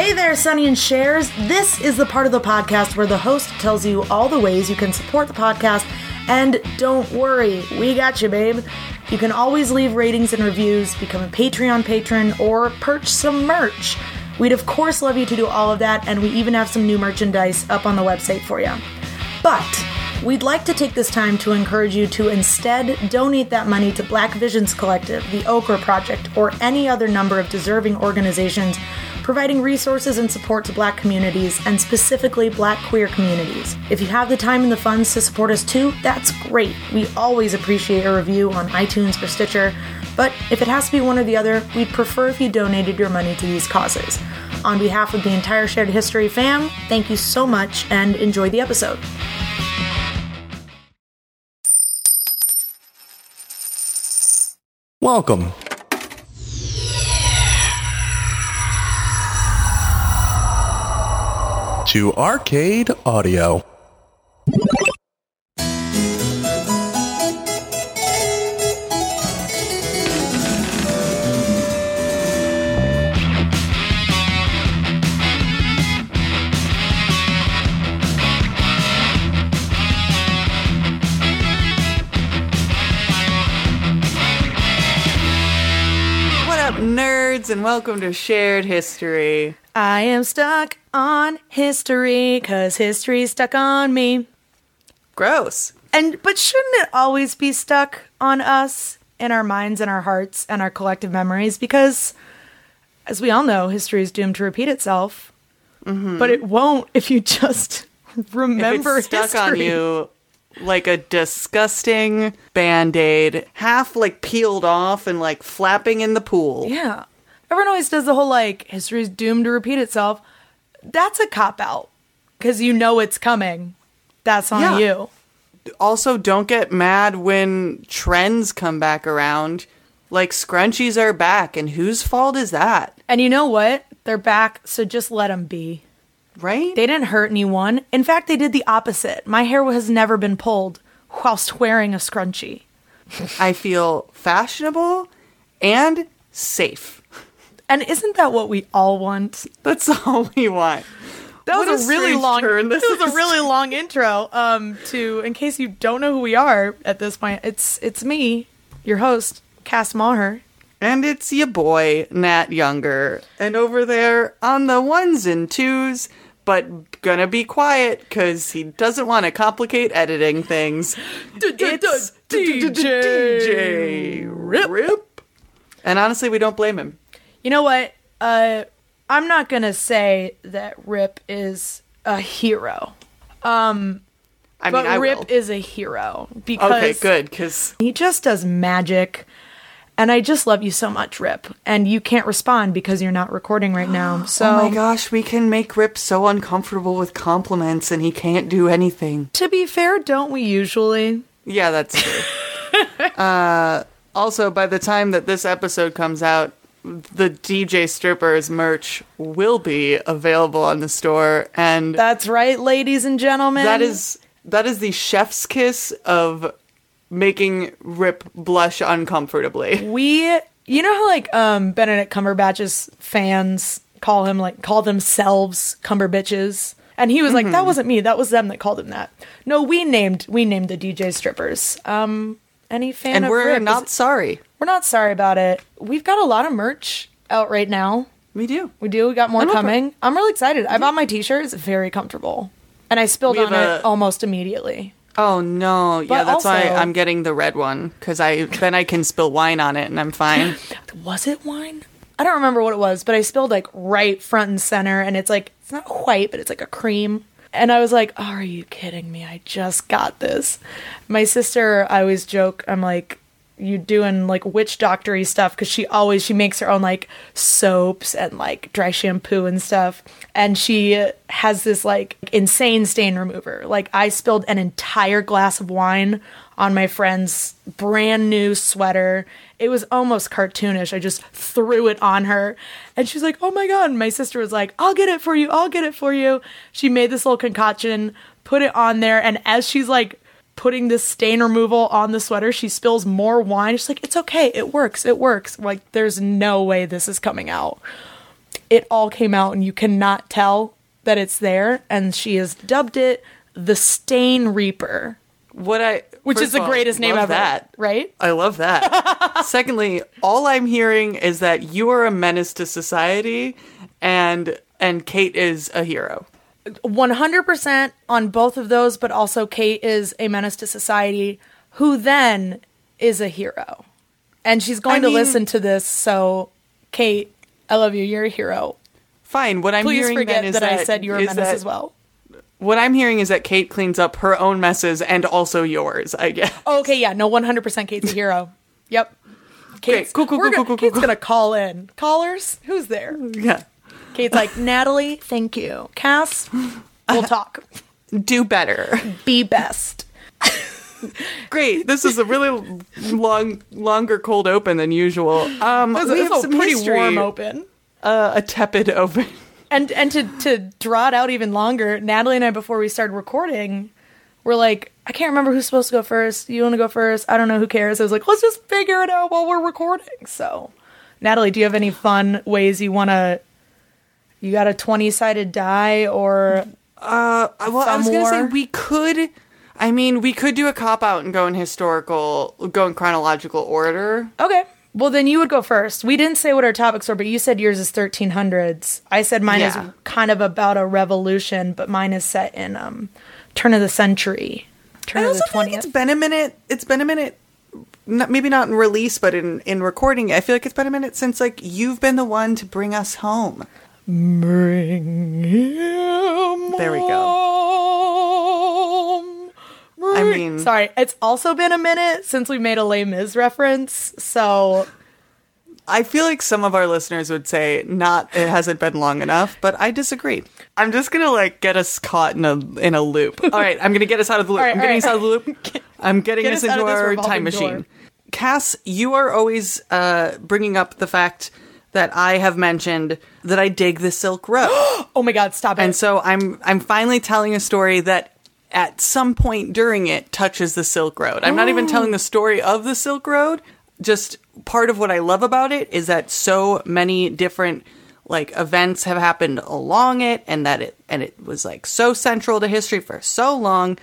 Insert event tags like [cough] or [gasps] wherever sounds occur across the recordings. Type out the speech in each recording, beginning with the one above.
Hey there, Sunny and Shares. This is the part of the podcast where the host tells you all the ways you can support the podcast. And don't worry, we got you, babe. You can always leave ratings and reviews, become a Patreon patron, or purchase some merch. We'd of course love you to do all of that, and we even have some new merchandise up on the website for you. But we'd like to take this time to encourage you to instead donate that money to Black Visions Collective, the Okra Project, or any other number of deserving organizations providing resources and support to black communities and specifically black queer communities. If you have the time and the funds to support us too, that's great. We always appreciate a review on iTunes or Stitcher, but if it has to be one or the other, we'd prefer if you donated your money to these causes. On behalf of the entire Shared History fam, thank you so much and enjoy the episode. Welcome. To Arcade Audio. And welcome to Shared History. I am stuck on history cuz history's stuck on me. Gross. And but shouldn't it always be stuck on us in our minds and our hearts and our collective memories because as we all know, history is doomed to repeat itself. Mm-hmm. But it won't if you just [laughs] remember stuck on you like a disgusting band aid, half like peeled off and like flapping in the pool. Yeah. Everyone always does the whole like history's doomed to repeat itself. That's a cop out because you know it's coming. That's on Yeah. you. Also, don't get mad when trends come back around. Like scrunchies are back, and whose fault is that? And you know what? They're back, so just let them be. Right? They didn't hurt anyone. In fact, they did the opposite. My hair has never been pulled whilst wearing a scrunchie. I feel fashionable and safe. And isn't that what we all want? That's all we want. That What was a a really long. turn this This was is. a really long intro. Um, to in case you don't know who we are at this point, it's it's me, your host, Cass Maher. And it's your boy, Nat Younger. And over there on the ones and twos, but gonna be quiet because he doesn't want to complicate editing things. It's DJ Rip. And honestly, we don't blame him. You know what? Uh, I'm not gonna say that Rip is a hero, I mean, but I Rip will. is a hero because Okay, good, because he just does magic. And I just love you so much, Rip. And you can't respond because you're not recording right now. [gasps] So oh my gosh, we can make Rip so uncomfortable with compliments, and he can't do anything. to be fair, don't we usually? Yeah, that's true. [laughs] uh, also, by the time that this episode comes out, the DJ Strippers merch will be available on the store, and That's right, ladies and gentlemen. that is that is the chef's kiss of making Rip blush uncomfortably. we. You know how like um Benedict Cumberbatch's fans call him like call themselves Cumberbitches, and he was like, Mm-hmm. "That wasn't me. That was them that called him that." No, we named we named the DJ strippers. Um, any fan And of we're Rip not is- sorry. we're not sorry about it. We've got a lot of merch out right now. We do. We do. We got more I'm coming. I'm really excited. I bought my t-shirt. It's very comfortable, and I spilled on have it a- almost immediately. Oh no! Yeah, But that's why I'm getting the red one because I then I can spill wine on it and I'm fine. [laughs] was it wine? I don't remember what it was, but I spilled like right front and center, and it's like it's not white, but it's like a cream. And I was like, oh, "Are you kidding me? I just got this." My sister, I always joke, I'm like, "You doing like witch doctory stuff?" Because she always she makes her own like soaps and like dry shampoo and stuff, and she has this like insane stain remover. Like I spilled an entire glass of wine on my friend's brand new sweater. It was almost cartoonish. I just threw it on her. And she's like, oh my God. And my sister was like, I'll get it for you. I'll get it for you. She made this little concoction, put it on there. And as she's like putting this stain removal on the sweater, she spills more wine. She's like, it's okay. It works. It works. Like, there's no way this is coming out. it all came out and you cannot tell that it's there. And she has dubbed it the Stain Reaper, What I which first is the all, greatest name ever. That. Right? I love that. [laughs] Secondly, all I'm hearing is that you are a menace to society, and and Kate is a hero. 100% on both of those, but also Kate is a menace to society, who then is a hero. And she's going I to mean- listen to this, so Kate, I love you. You're a hero. Fine. What I'm Please hearing forget then is that, I said you're a menace that- as well. What I'm hearing is that Kate cleans up her own messes and also yours. I guess. Oh, okay, yeah, no, 100% Kate's a hero. Yep. [laughs] Kate's, cool, cool, cool, gonna, cool, cool, Kate's cool. gonna call in. Callers? Who's there? [laughs] Yeah. Kate's like, Natalie, thank you. Cass, we'll talk. [laughs] Do better. Be best. Great. This is a really long, longer cold open than usual. Um, This we have a some pretty history, warm open. Uh, a tepid open. And and to to draw it out even longer, Natalie and I before we started recording, were like, I can't remember who's supposed to go first. You want to go first? I don't know. Who cares? I was like, let's just figure it out while we're recording. So, Natalie, do you have any fun ways you want to? You got a twenty sided die or Uh, well, I was gonna say we could. I mean, we could do a cop out and go in historical, go in chronological order. okay? Well, then you would go first. We didn't say what our topics were, but you said yours is thirteen hundreds. I said mine Yeah. is kind of about a revolution, but mine is set in um turn of the century, turn I of also the feel like it's been a minute. It's been a minute. Not, maybe not in release, but in in recording. I feel like it's been a minute since like you've been the one to bring us home. Bring him There we go. I mean- sorry, it's also been a minute since we made a Les Mis reference, so I feel like some of our listeners would say not. It hasn't been long enough, but I disagree. I'm just gonna like get us caught in a in a loop. [laughs] All right, I'm gonna get us out of the loop. Right, I'm getting all us out of the loop. [laughs] I'm getting Get us us into our time machine. door. Cass, you are always uh, bringing up the fact that I have mentioned that I dig the Silk Road. [gasps] oh my god, stop it. And so I'm I'm finally telling a story that at some point during it touches the Silk Road. I'm not even mm. telling the story of the Silk Road. Just part of what I love about it is that so many different like events have happened along it and that it and it was like so central to history for so long.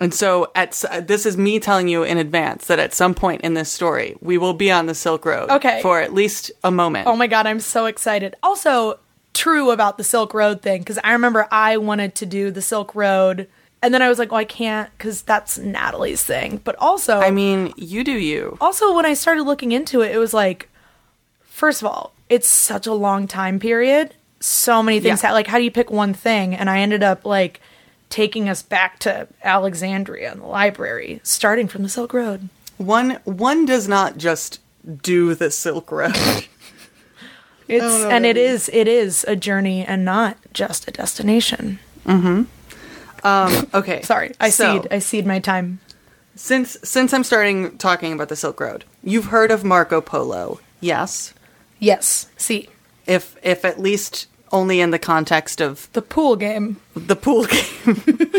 And so at this is me telling you in advance that at some point in this story we will be on the Silk Road Okay. for at least a moment. Oh my god, I'm so excited. Also, true about the Silk Road thing because I remember I wanted to do the Silk Road, and then I was like, well, I can't because that's Natalie's thing. But also, I mean, you do you. also when I started looking into it, it was like, first of all, it's such a long time period. So many things. Yeah. ha- like, how do you pick one thing? And I ended up like taking us back to Alexandria and the library, starting from the Silk Road. One one does not just do the Silk Road. [laughs] It's and it is it is a journey and not just a destination. Mm-hmm. Okay. Sorry, I so, cede. I cede my time. Since since I'm starting talking about the Silk Road, you've heard of Marco Polo, yes? Yes, see If if at least only in the context of the pool game. the pool [laughs] game,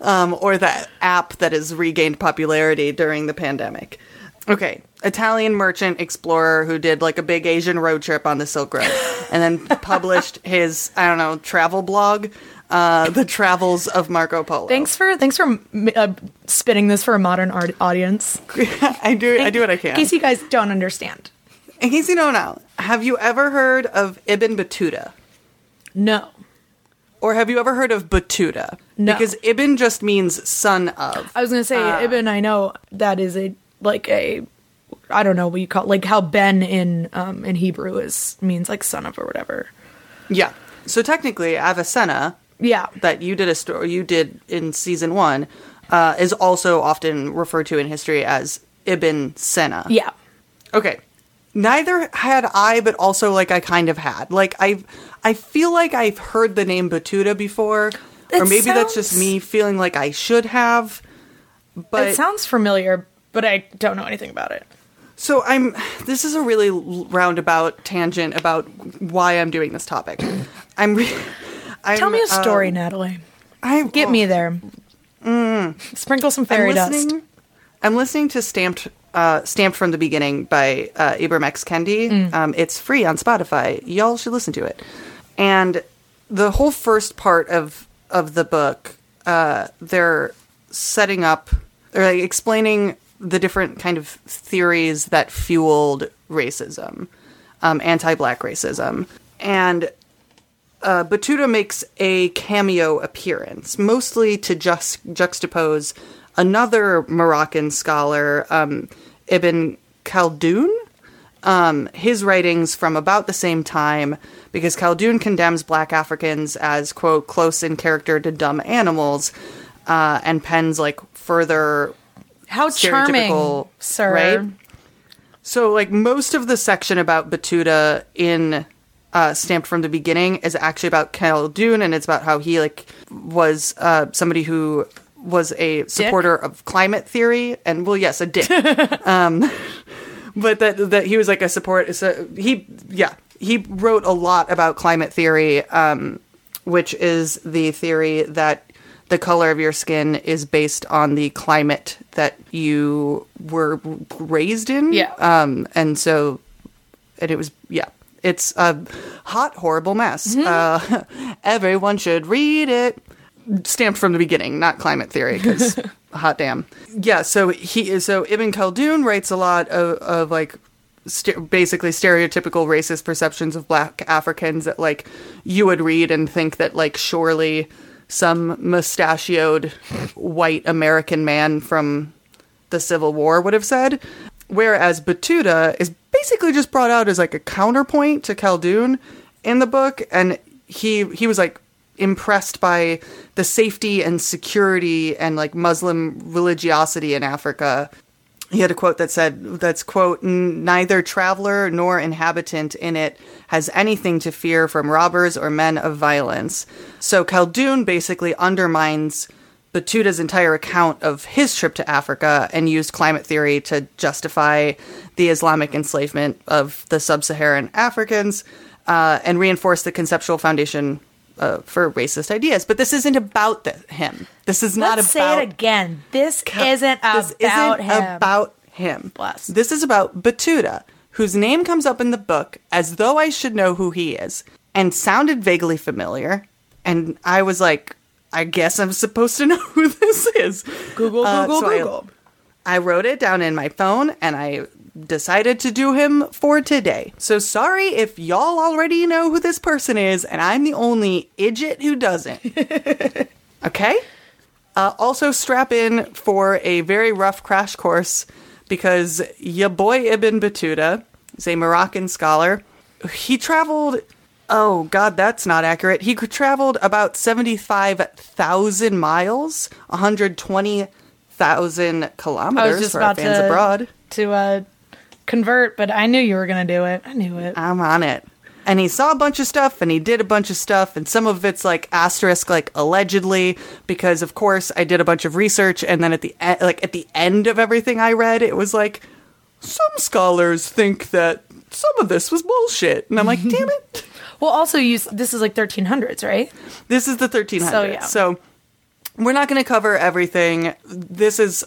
um, or that app that has regained popularity during the pandemic. Okay, Italian merchant explorer who did like a big Asian road trip on the Silk Road, and then [laughs] published his I don't know travel blog, uh, the travels of Marco Polo. Thanks for thanks for uh, spinning this for a modern art audience. [laughs] I do I do what I can. In case you guys don't understand. In case you don't know, have you ever heard of Ibn Battuta? No. Or have you ever heard of Battuta? No. Because Ibn just means son of. I was gonna say Ah. Ibn. I know that is a like a I don't know what you call it, like how Ben in um in Hebrew is means like son of or whatever. Yeah. So technically, Avicenna, Yeah. that you did a story you did in season one, uh, is also often referred to in history as Ibn Sina. Yeah. Okay. Neither had I, but also like I kind of had. Like I, I feel like I've heard the name Battuta before, or It maybe that's just me feeling like I should have. But it sounds familiar, but I don't know anything about it. So I'm. This is a really roundabout tangent about why I'm doing this topic. I'm. Re- I'm Tell me a story, uh, Natalie. I Get me there. Sprinkle some fairy I'm dust. I'm listening to Stamped. Uh, Stamped from the beginning by uh, Ibram X. Kendi. Mm. Um, it's free on Spotify. Y'all should listen to it. and the whole first part of of the book, uh, they're setting up or like explaining the different kind of theories that fueled racism, um, anti-black racism, and uh, Battuta makes a cameo appearance, mostly to just juxtapose another Moroccan scholar, um, Ibn Khaldun. Um, his writings from about the same time, because Khaldun condemns black Africans as, quote, close in character to dumb animals, uh, and pens like further How charming, sir. right? So, like, most of the section about Battuta in uh, Stamped from the Beginning is actually about Khaldun, and it's about how he, like, was uh, somebody who was a supporter of climate theory, and, well, yes, a dick. [laughs] um, but that, that he was, like, a support, so he, yeah, he wrote a lot about climate theory, um, which is the theory that the color of your skin is based on the climate that you were raised in. Yeah. Um, and so, and it was, yeah, it's a hot, horrible mess. Uh, [laughs] everyone should read it. Stamped from the beginning, not climate theory, because [laughs] hot damn. Yeah. So he, so Ibn Khaldun writes a lot of, of like, st- basically stereotypical racist perceptions of black Africans that like you would read and think that like surely some mustachioed white American man from the Civil War would have said. Whereas Battuta is basically just brought out as like a counterpoint to Khaldun in the book, and he he was like impressed by the safety and security and like Muslim religiosity in Africa. He had a quote that said, "That's quote neither traveler nor inhabitant in it has anything to fear from robbers or men of violence." So Khaldun basically undermines Battuta's entire account of his trip to Africa and used climate theory to justify the Islamic enslavement of the sub-Saharan Africans uh, and reinforce the conceptual foundation uh, for racist ideas. But this isn't about the, him. This is not Let's about say it again. This isn't this about isn't him. about him. Bless. This is about Battuta, whose name comes up in the book as though I should know who he is, and sounded vaguely familiar. And I was like, I guess I'm supposed to [laughs] know who this is. Google, Uh, Google, I- Google. I wrote it down in my phone and I decided to do him for today. So sorry if y'all already know who this person is and I'm the only idiot who doesn't. [laughs] okay? Uh, also, strap in for a very rough crash course because ya boy Ibn Battuta is a Moroccan scholar. He traveled. Oh God, that's not accurate. He traveled about seventy-five thousand miles, one hundred twenty thousand I kilometers was just for fans to abroad. to uh, convert, but I knew you were gonna do it. I knew it. I'm on it. And he saw a bunch of stuff and he did a bunch of stuff and some of it's like asterisk like allegedly because of course I did a bunch of research and then at the e- like at the end of everything I read it was like some scholars think that some of this was bullshit and I'm like [laughs] damn it Well, also, you this is like 1300s, right? this is the 1300s So, yeah. so we're not going to cover everything this is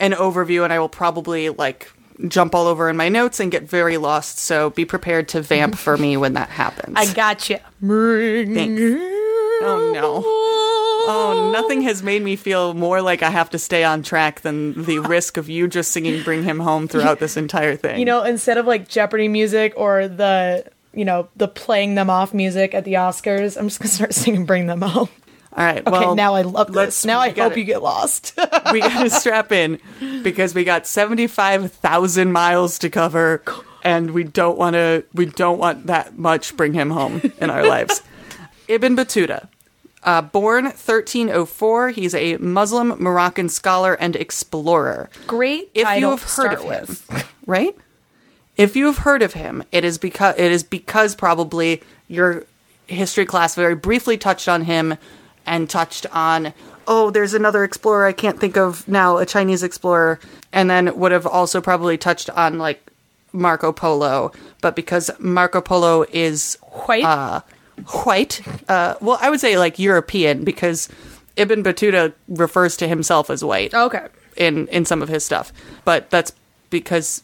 an overview and I will probably like jump all over in my notes and get very lost so be prepared to vamp for me when that happens I got you. Thanks. Oh no. Oh, nothing has made me feel more like I have to stay on track than the risk of you just singing Bring Him Home throughout this entire thing. You know, instead of like Jeopardy music or the you know the playing them off music at the Oscars, I'm just gonna start [laughs] singing "Bring Them Home." All right. Okay, Well, now I love this. let's- Now I gotta- hope you get lost. [laughs] we got to strap in because we got 75,000 miles to cover and we don't want to we don't want that much bring him home in our lives. [laughs] Ibn Battuta uh, born 1304, he's a Muslim Moroccan scholar and explorer. Great if you have to heard start of with. him, [laughs] right? If you have heard of him, it is because it is because probably your history class very briefly touched on him and touched on oh, there's another explorer I can't think of now, a Chinese explorer, and then would have also probably touched on like Marco Polo, but because Marco Polo is White. uh, white, uh, well, I would say like European because Ibn Battuta refers to himself as white okay. in in some of his stuff but that's because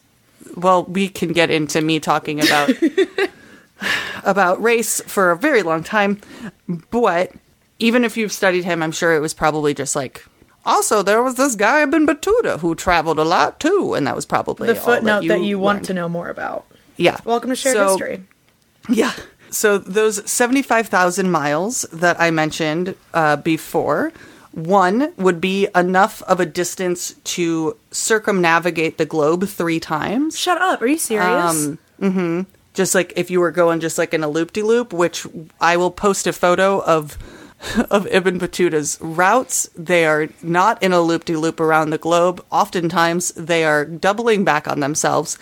well we can get into me talking about [laughs] about race for a very long time, but even if you've studied him, I'm sure it was probably just like. Also, there was this guy Ibn Battuta who traveled a lot too, and that was probably The footnote that you, want learned. to know more about. Yeah. Welcome to Shared So- History. [laughs] Yeah. So those 75,000 miles that I mentioned uh, before, one would be enough of a distance to circumnavigate the globe three times. Shut up. Are you serious? Um, Just like if you were going just like in a loop de loop, which I will post a photo of [laughs] of Ibn Battuta's routes. They are not in a loop de loop around the globe. Oftentimes they are doubling back on themselves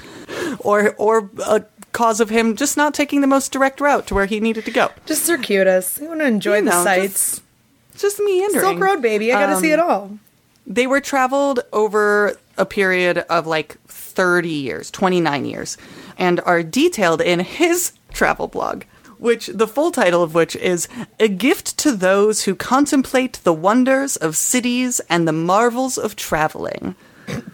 or or a cause of him just not taking the most direct route to where he needed to go. just circuitous. You want to enjoy You the know, sights. Just meandering. Silk Road, baby. I got to see it all. Um, they were traveled over a period of like 30 years, 29 years, and are detailed in his travel blog, which the full title of which is A Gift to Those Who Contemplate the Wonders of Cities and the Marvels of Traveling.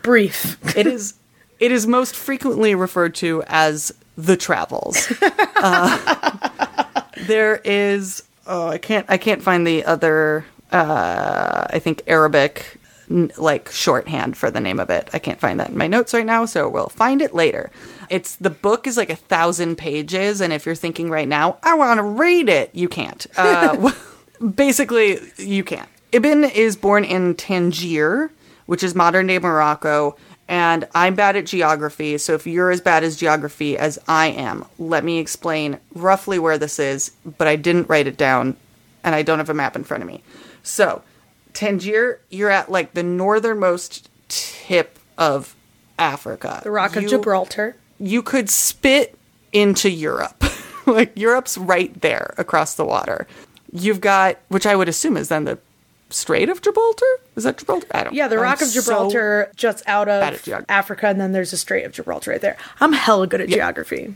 Brief. It is it is most frequently referred to as the travels. [laughs] Uh, there is oh I can't I can't find the other uh, I think Arabic like shorthand for the name of it. I can't find that in my notes right now, so we'll find it later. It's the book is like a thousand pages, and if you're thinking right now, I want to read it, you can't. Uh, [laughs] basically, you can't. Ibn is born in Tangier, which is modern day Morocco, and I'm bad at geography, so if you're as bad as geography as I am, let me explain roughly where this is, but I didn't write it down, and I don't have a map in front of me. So, Tangier, you're at like the northernmost tip of Africa. The Rock of You- Gibraltar. You could spit into Europe. [laughs] like Europe's right there across the water. You've got, which I would assume is then the Strait of Gibraltar. Is that Gibraltar? I don't. Yeah, the I'm Rock of so- Gibraltar juts out of Africa, and then there's a Strait of Gibraltar right there. I'm hella good at geography.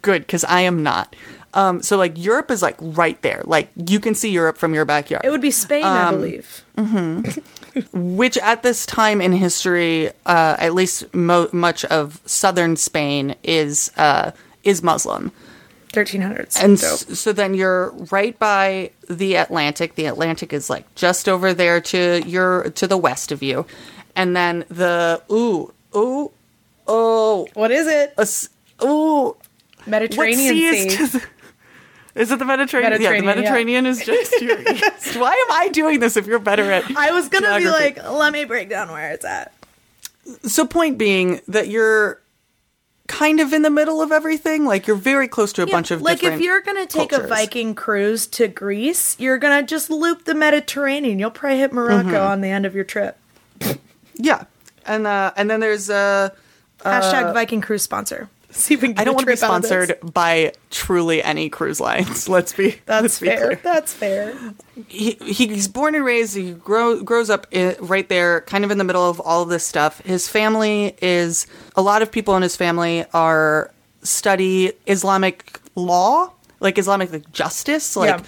good because I am not. Um, so like Europe is like right there. Like you can see Europe from your backyard. It would be Spain, I Um, believe. [laughs] [laughs] which at this time in history, uh, at least mo- much of southern Spain is uh, is Muslim. 1300s. And so. so then you're right by the Atlantic. The Atlantic is like just over there to your to the west of you, and then the ooh ooh oh What is it? a ooh Mediterranean sea Sea. Is to the, is it the Mediterranean? yeah, the Mediterranean, yeah. Is just [laughs] your east. Why am I doing this if you're better at? I was gonna be like, let me break down where it's at. So point being that you're kind of in the middle of everything. Like you're very close to a bunch of like if you're gonna take a. Viking cruise to Greece, you're gonna just loop the Mediterranean. You'll probably hit Morocco Mm-hmm. on the end of your trip. Yeah, and uh, and then there's uh, Hashtag Viking cruise sponsor. [laughs] See if we can get I don't want to be trip out of this. sponsored by truly any cruise lines. [laughs] Let's be That's let's be fair. clear. That's fair. He, he's born and raised. He grow, grows up i right there, kind of in the middle of all of this stuff. His family is a lot of people in his family are study Islamic law, like Islamic like justice, like. Yeah.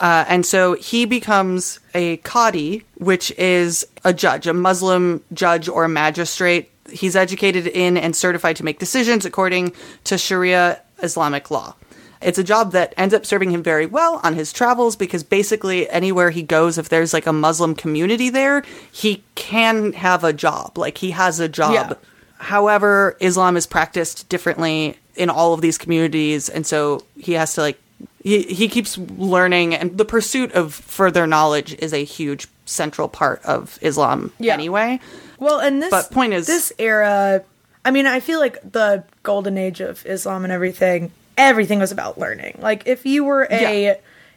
Uh, and so he becomes a qadi, which is a judge, a Muslim judge or magistrate. He's educated in and certified to make decisions according to Sharia Islamic law. It's a job that ends up serving him very well on his travels because basically anywhere he goes, if there's like a Muslim community there, he can have a job. Like he has a job. Yeah. However, Islam is practiced differently in all of these communities, and so he has to like he, he keeps learning, and the pursuit of further knowledge is a huge central part of Islam Yeah. anyway. Well, and this But point is- this era. I mean, I feel like the golden age of Islam and everything. Everything was about learning. Like if you were a, Yeah.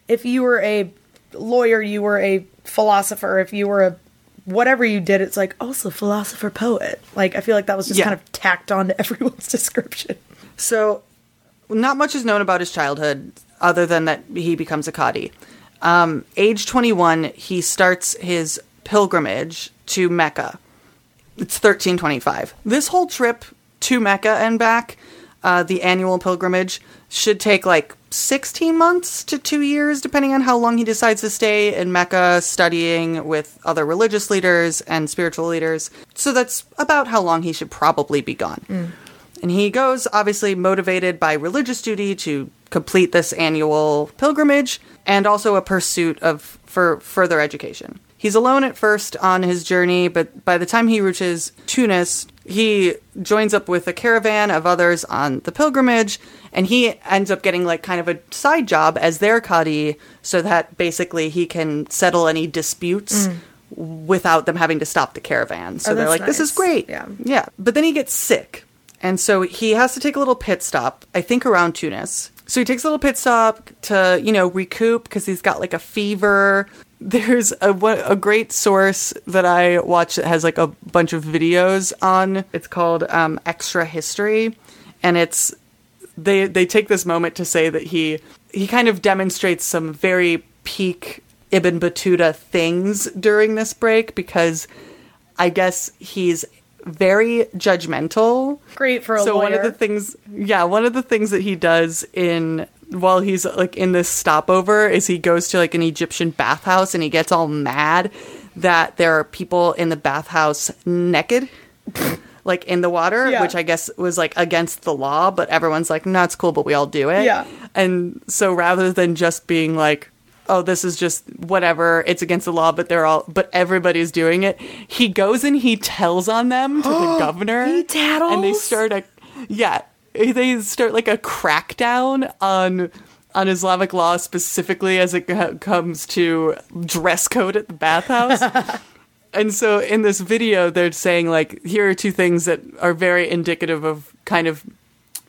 if you were a lawyer, you were a philosopher. If you were a whatever you did, it's like also philosopher poet. Like I feel like that was just Yeah. kind of tacked on to [laughs] everyone's description. So, not much is known about his childhood other than that he becomes a Qadi. Um, age 21, he starts his pilgrimage to Mecca. It's 1325. This whole trip to Mecca and back, uh, the annual pilgrimage, should take like 16 months to two years, depending on how long he decides to stay in Mecca studying with other religious leaders and spiritual leaders. So that's about how long he should probably be gone. And he goes, obviously motivated by religious duty to complete this annual pilgrimage and also a pursuit of for further education. He's alone at first on his journey, but by the time he reaches Tunis, he joins up with a caravan of others on the pilgrimage, and he ends up getting like kind of a side job as their Qadi so that basically he can settle any disputes without them having to stop the caravan. So Mm. Oh, they're like, this is great. Yeah. Yeah. But then he gets sick. And so he has to take a little pit stop, I think around Tunis. So he takes a little pit stop to, you know, recoup because he's got like a fever. There's a, a great source that I watch that has like a bunch of videos on. It's called um, Extra History. And it's they they take this moment to say that he he kind of demonstrates some very peak Ibn Battuta things during this break because I guess he's very judgmental. Great for a so one of the things yeah, one of the things that he does in while he's like in this stopover is he goes to like an Egyptian bathhouse and he gets all mad that there are people in the bathhouse naked [laughs] like in the water, Yeah. which I guess was like against the law, but everyone's like, no, it's cool, but we all do it. Yeah. And so rather than just being like, oh, this is just whatever, it's against the law, but they're all, but everybody's doing it, he goes and he tells on them to the [gasps] governor. He tattles? And they start a, yeah, they start like a crackdown on. On Islamic law specifically, as it co- comes to dress code at the bathhouse, [laughs] and so in this video, they're saying like, here are two things that are very indicative of kind of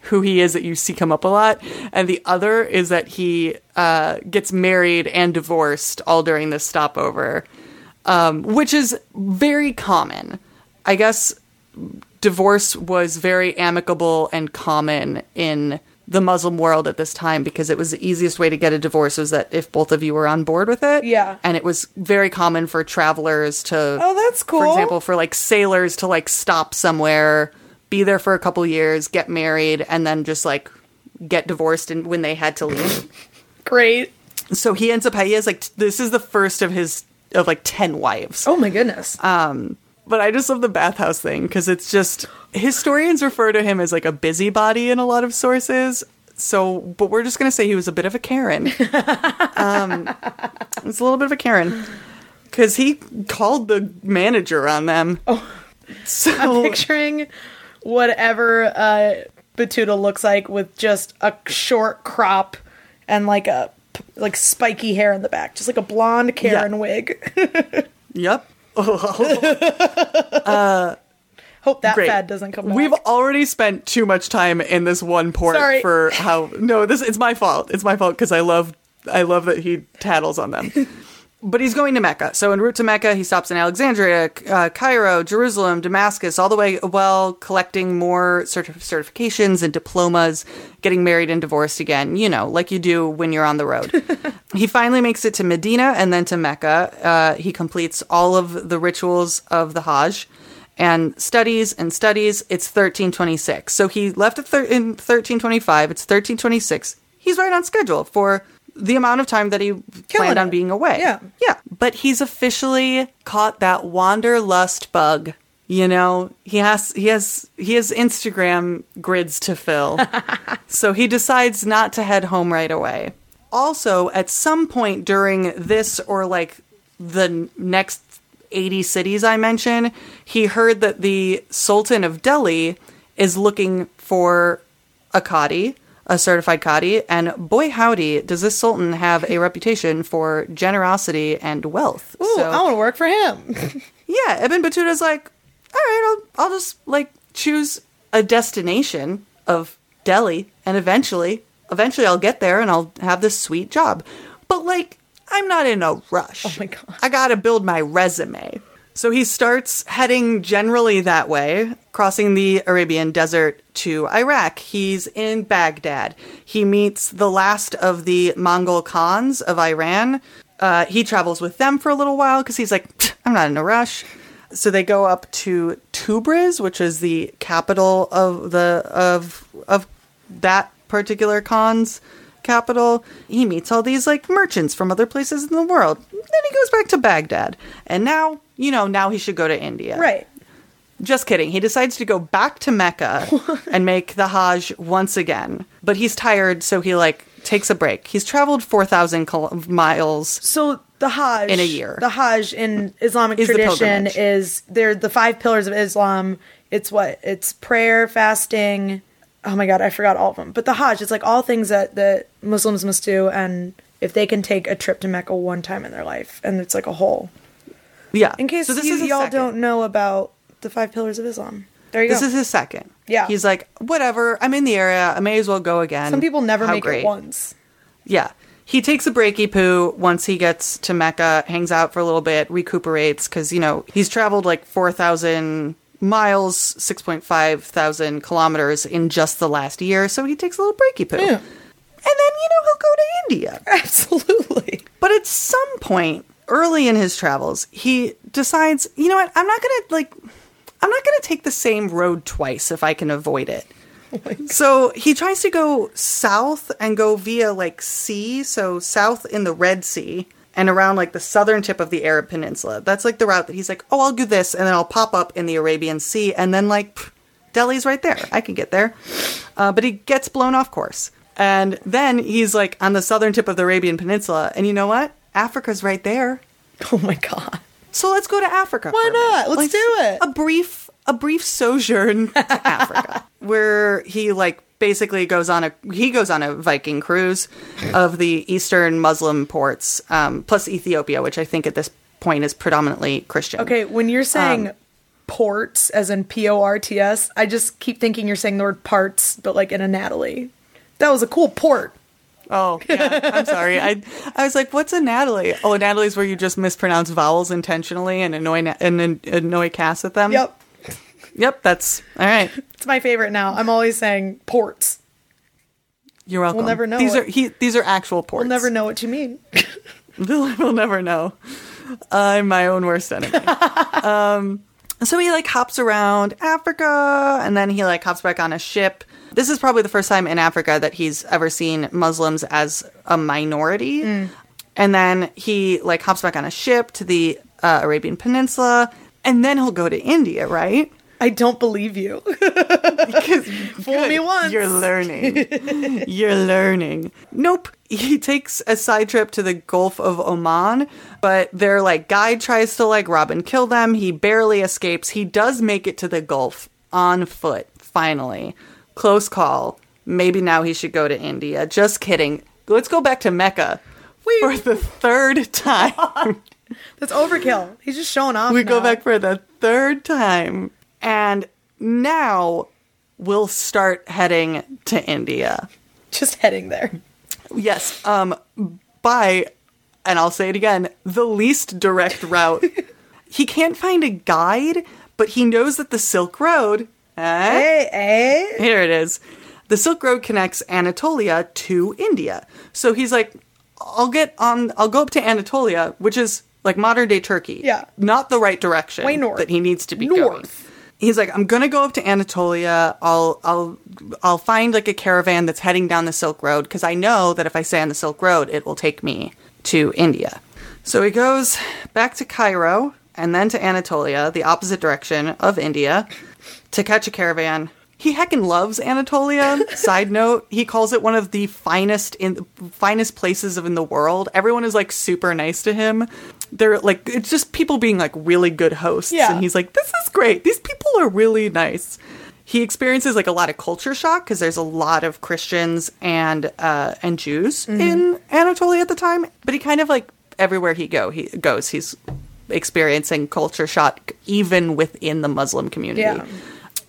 who he is that you see come up a lot, and the other is that he uh, gets married and divorced all during this stopover, um, which is very common. I guess divorce was very amicable and common in the Muslim world at this time because it was the easiest way to get a divorce was that if both of you were on board with it. Yeah. And it was very common for travelers to Oh, that's cool. For example, for like sailors to like stop somewhere, be there for a couple years, get married, and then just like get divorced and when they had to leave. [laughs] Great. so he ends up he has like t- this is the first of his of like 10 wives. Oh my goodness. Um, But I just love the bathhouse thing because it's just historians refer to him as like a busybody in a lot of sources. So, but we're just gonna say he was a bit of a Karen. [laughs] um, it's a little bit of a Karen because he called the manager on them. Oh, so I'm picturing whatever uh, Battuta looks like with just a short crop and like a like spiky hair in the back, just like a blonde Karen Yeah. wig. [laughs] yep. [laughs] Uh, Hope that Great. fad doesn't come back. We've already spent too much time in this one port Sorry. for how no, this it's my fault. It's my fault because I love I love that he tattles on them. [laughs] but he's going to Mecca. So en route to Mecca, he stops in Alexandria, uh, Cairo, Jerusalem, Damascus, all the way while collecting more certif- certifications and diplomas, getting married and divorced again. You know, like you do when you're on the road. [laughs] he finally makes it to Medina and then to Mecca. Uh, he completes all of the rituals of the Hajj and studies and studies. It's 1326. So he left at thir- in 1325. It's 1326. He's right on schedule for the amount of time that he planned on it. being away. Yeah. Yeah. But he's officially caught that wanderlust bug. You know, he has he has he has Instagram grids to fill. [laughs] so he decides not to head home right away. Also, at some point during this or like the next 80 cities I mention, he heard that the Sultan of Delhi is looking for a Qadi, a certified Qadi, and boy howdy, does this Sultan have a reputation for generosity and wealth. Ooh, So- I want to work for him. [laughs] yeah, Ibn Battuta's like, all right, I'll, I'll just like choose a destination of Delhi, and eventually, eventually I'll get there and I'll have this sweet job. But like, I'm not in a rush. Oh my God. I gotta build my resume. So he starts heading generally that way, crossing the Arabian desert to Iraq. He's in Baghdad. He meets the last of the Mongol Khans of Iran. Uh, he travels with them for a little while because he's like, I'm not in a rush. So they go up to Tabriz, which is the capital of the of of that particular Khan's capital. He meets all these like merchants from other places in the world. Then he goes back to Baghdad. And now, you know, now he should go to India. right. Just kidding. He decides to go back to Mecca [laughs] and make the Hajj once again. But he's tired, so he like takes a break. He's traveled 4,000 kil- miles. So the Hajj In a year. the Hajj in Islamic Is tradition pilgrimage. is they're the five pillars of Islam. It's what it's prayer, fasting. Oh my god, I forgot all of them. But the Hajj, it's like all things that that Muslims must do, and if they can take a trip to Mecca one time in their life, and it's like a whole. Yeah. In case So this you, is y'all second. don't know about the five pillars of Islam, there you This go. This is his second. Yeah. He's like, whatever. I'm in the area. I may as well go again. Some people never How make great. it once. Yeah. He takes a breaky poo once he gets to Mecca, hangs out for a little bit, recuperates because, you know, he's traveled like 4,000 miles, 6.5 thousand kilometers in just the last year. So he takes a little breaky poo. Yeah. And then, you know, he'll go to India. Absolutely. But at some point early in his travels, he decides, you know what, I'm not going to like I'm not going to take the same road twice if I can avoid it. Oh so he tries to go south and go via like sea, so south in the Red Sea and around like the southern tip of the Arab Peninsula. That's like the route that he's like, oh, I'll do this, and then I'll pop up in the Arabian Sea, and then like pff, Delhi's right there. I can get there. Uh, but he gets blown off course, and then he's like on the southern tip of the Arabian Peninsula, and you know what? Africa's right there. Oh my god. So let's go to Africa. Why for a not? Let's Like, do it. A brief a brief sojourn to [laughs] Africa where he like basically goes on a he goes on a Viking cruise of the eastern Muslim ports um, plus Ethiopia, which I think at this point is predominantly Christian. Okay, when you're saying Um, ports, as in P O R T S, I just keep thinking you're saying the word parts, but like in a Natalie. That was a cool port. Oh, yeah. I'm sorry. I I was like, what's a Natalie? Oh, a Natalie's where you just mispronounce vowels intentionally and annoy na- and annoy Cass at them. Yep. Yep. That's all right. It's my favorite now. I'm always saying ports. You're welcome. We'll never know These it. are he. These are actual ports. We'll never know what you mean. We'll, [laughs] we'll never know. I'm my own worst enemy. [laughs] um, so he like hops around Africa, and then he like hops back on a ship. This is probably the first time in Africa that he's ever seen Muslims as a minority. And then he like hops back on a ship to the uh, Arabian Peninsula, and then he'll go to India, right? I don't believe you. [laughs] Because fool me once. You're learning. [laughs] You're learning. Nope. He takes a side trip to the Gulf of Oman, but their like guide tries to like rob and kill them. He barely escapes. He does make it to the Gulf on foot, finally. Close call. Maybe now he should go to India. Just kidding. Let's go back to Mecca We for the third time. [laughs] That's overkill. He's just showing off. we go back for the third time. And now we'll start heading to India. Just heading there. Yes, um by and I'll say it again, the least direct [laughs] route. he can't find a guide, but he knows that the Silk Road eh? Hey, hey. Here it is. The Silk Road connects Anatolia to India. So he's like, I'll get on, I'll go up to Anatolia, which is like modern day Turkey. Yeah. Not the right direction. Way north. That he needs to be North. going. He's like, I'm gonna go up to Anatolia. I'll, I'll, I'll find like a caravan that's heading down the Silk Road because I know that if I stay on the Silk Road, it will take me to India. So he goes back to Cairo and then to Anatolia, the opposite direction of India, to catch a caravan. He heckin' loves Anatolia. [laughs] Side note, he calls it one of the finest in finest places of in the world. Everyone is like super nice to him. They're like it's just people being like really good hosts. Yeah. And he's like, This is great. These people are really nice. He experiences like a lot of culture shock because there's a lot of Christians and uh, and Jews in Anatolia at the time. But he kind of like everywhere he go he goes, he's experiencing culture shock even within the Muslim community. Yeah.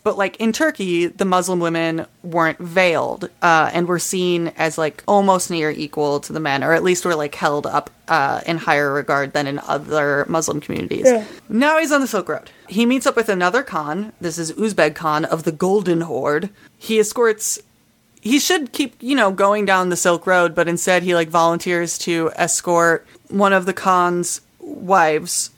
But like in Turkey, the Muslim women weren't veiled uh, and were seen as like almost near equal to the men, or at least were like held up uh, in higher regard than in other Muslim communities. Yeah. Now he's on the Silk Road. He meets up with another Khan. This is Uzbek Khan of the Golden Horde. He escorts. He should keep, you know, going down the Silk Road, but instead he like volunteers to escort one of the Khan's wives,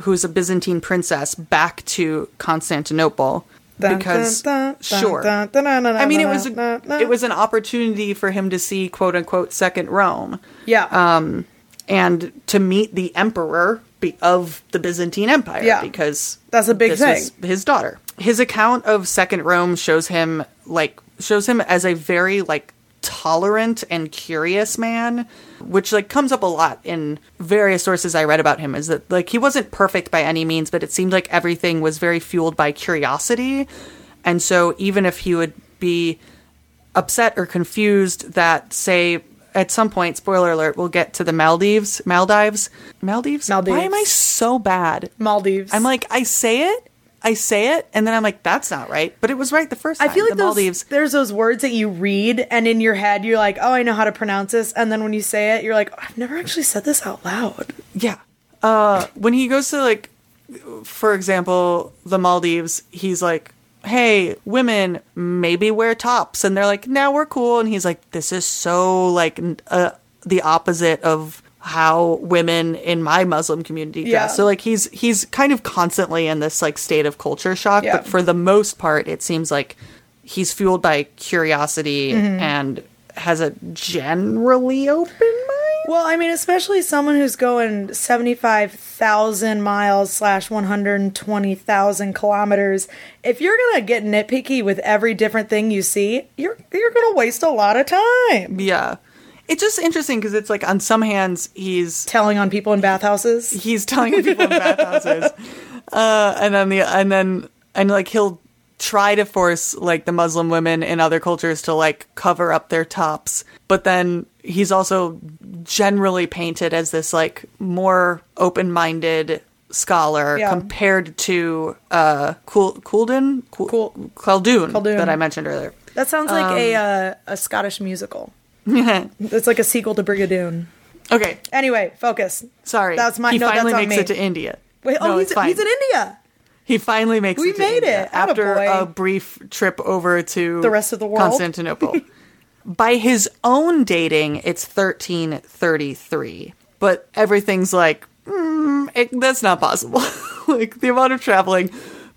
who's a Byzantine princess, back to Constantinople because sure. I mean, it was a, it was an opportunity for him to see quote unquote second Rome yeah. um, and to meet the emperor be- of the Byzantine Empire Yeah. because That's a big was his daughter. His account of second Rome shows him like shows him as a very like tolerant and curious man, which like comes up a lot in various sources I read about him is that like he wasn't perfect by any means, but it seemed like everything was very fueled by curiosity. And so even if he would be upset or confused that say at some point, spoiler alert, we'll get to the Maldives, Maldives, Maldives. Maldives. Why am I so bad? Maldives. I'm like, I say it, I say it, and then I'm like, that's not right. But it was right the first time. I feel like the those, Maldives. there's those words that you read, and in your head, you're like, oh, I know how to pronounce this. And then when you say it, you're like, I've never actually said this out loud. Yeah. Uh, when he goes to like, for example, the Maldives, he's like, "Hey, women, maybe wear tops," and they're like, "Now we're cool," and he's like, "This is so like uh, the opposite of." How women in my muslim community dress Yeah. so like he's he's kind of constantly in this like state of culture shock Yeah. but for the most part it seems like he's fueled by curiosity Mm-hmm. and has a generally open mind Well, I mean, especially someone who's going 75,000 miles slash 120,000 kilometers. If you're going to get nitpicky with every different thing you see, you're, you're going to waste a lot of time. Yeah. It's just interesting because it's like on some hands he's Telling on people in bathhouses. he's telling on people in bathhouses, [laughs] uh, and then the and then and like he'll try to force like the Muslim women in other cultures to like cover up their tops, but then he's also generally painted as this like more open-minded scholar Yeah. compared to uh Kulden Kul- Kul- Khaldun, Khaldun. that I mentioned earlier. That sounds like a, uh, a Scottish musical. [laughs] It's like a sequel to Brigadoon. okay, Anyway, focus. sorry. That's my- he no, finally makes me. it to India. Wait, oh, No, he's, he's in India. He finally makes We it to made India it. after a brief trip over to The rest of the world. Constantinople. [laughs] By his own dating, it's 1333, but everything's like mm, it, that's not possible. [laughs] like the amount of traveling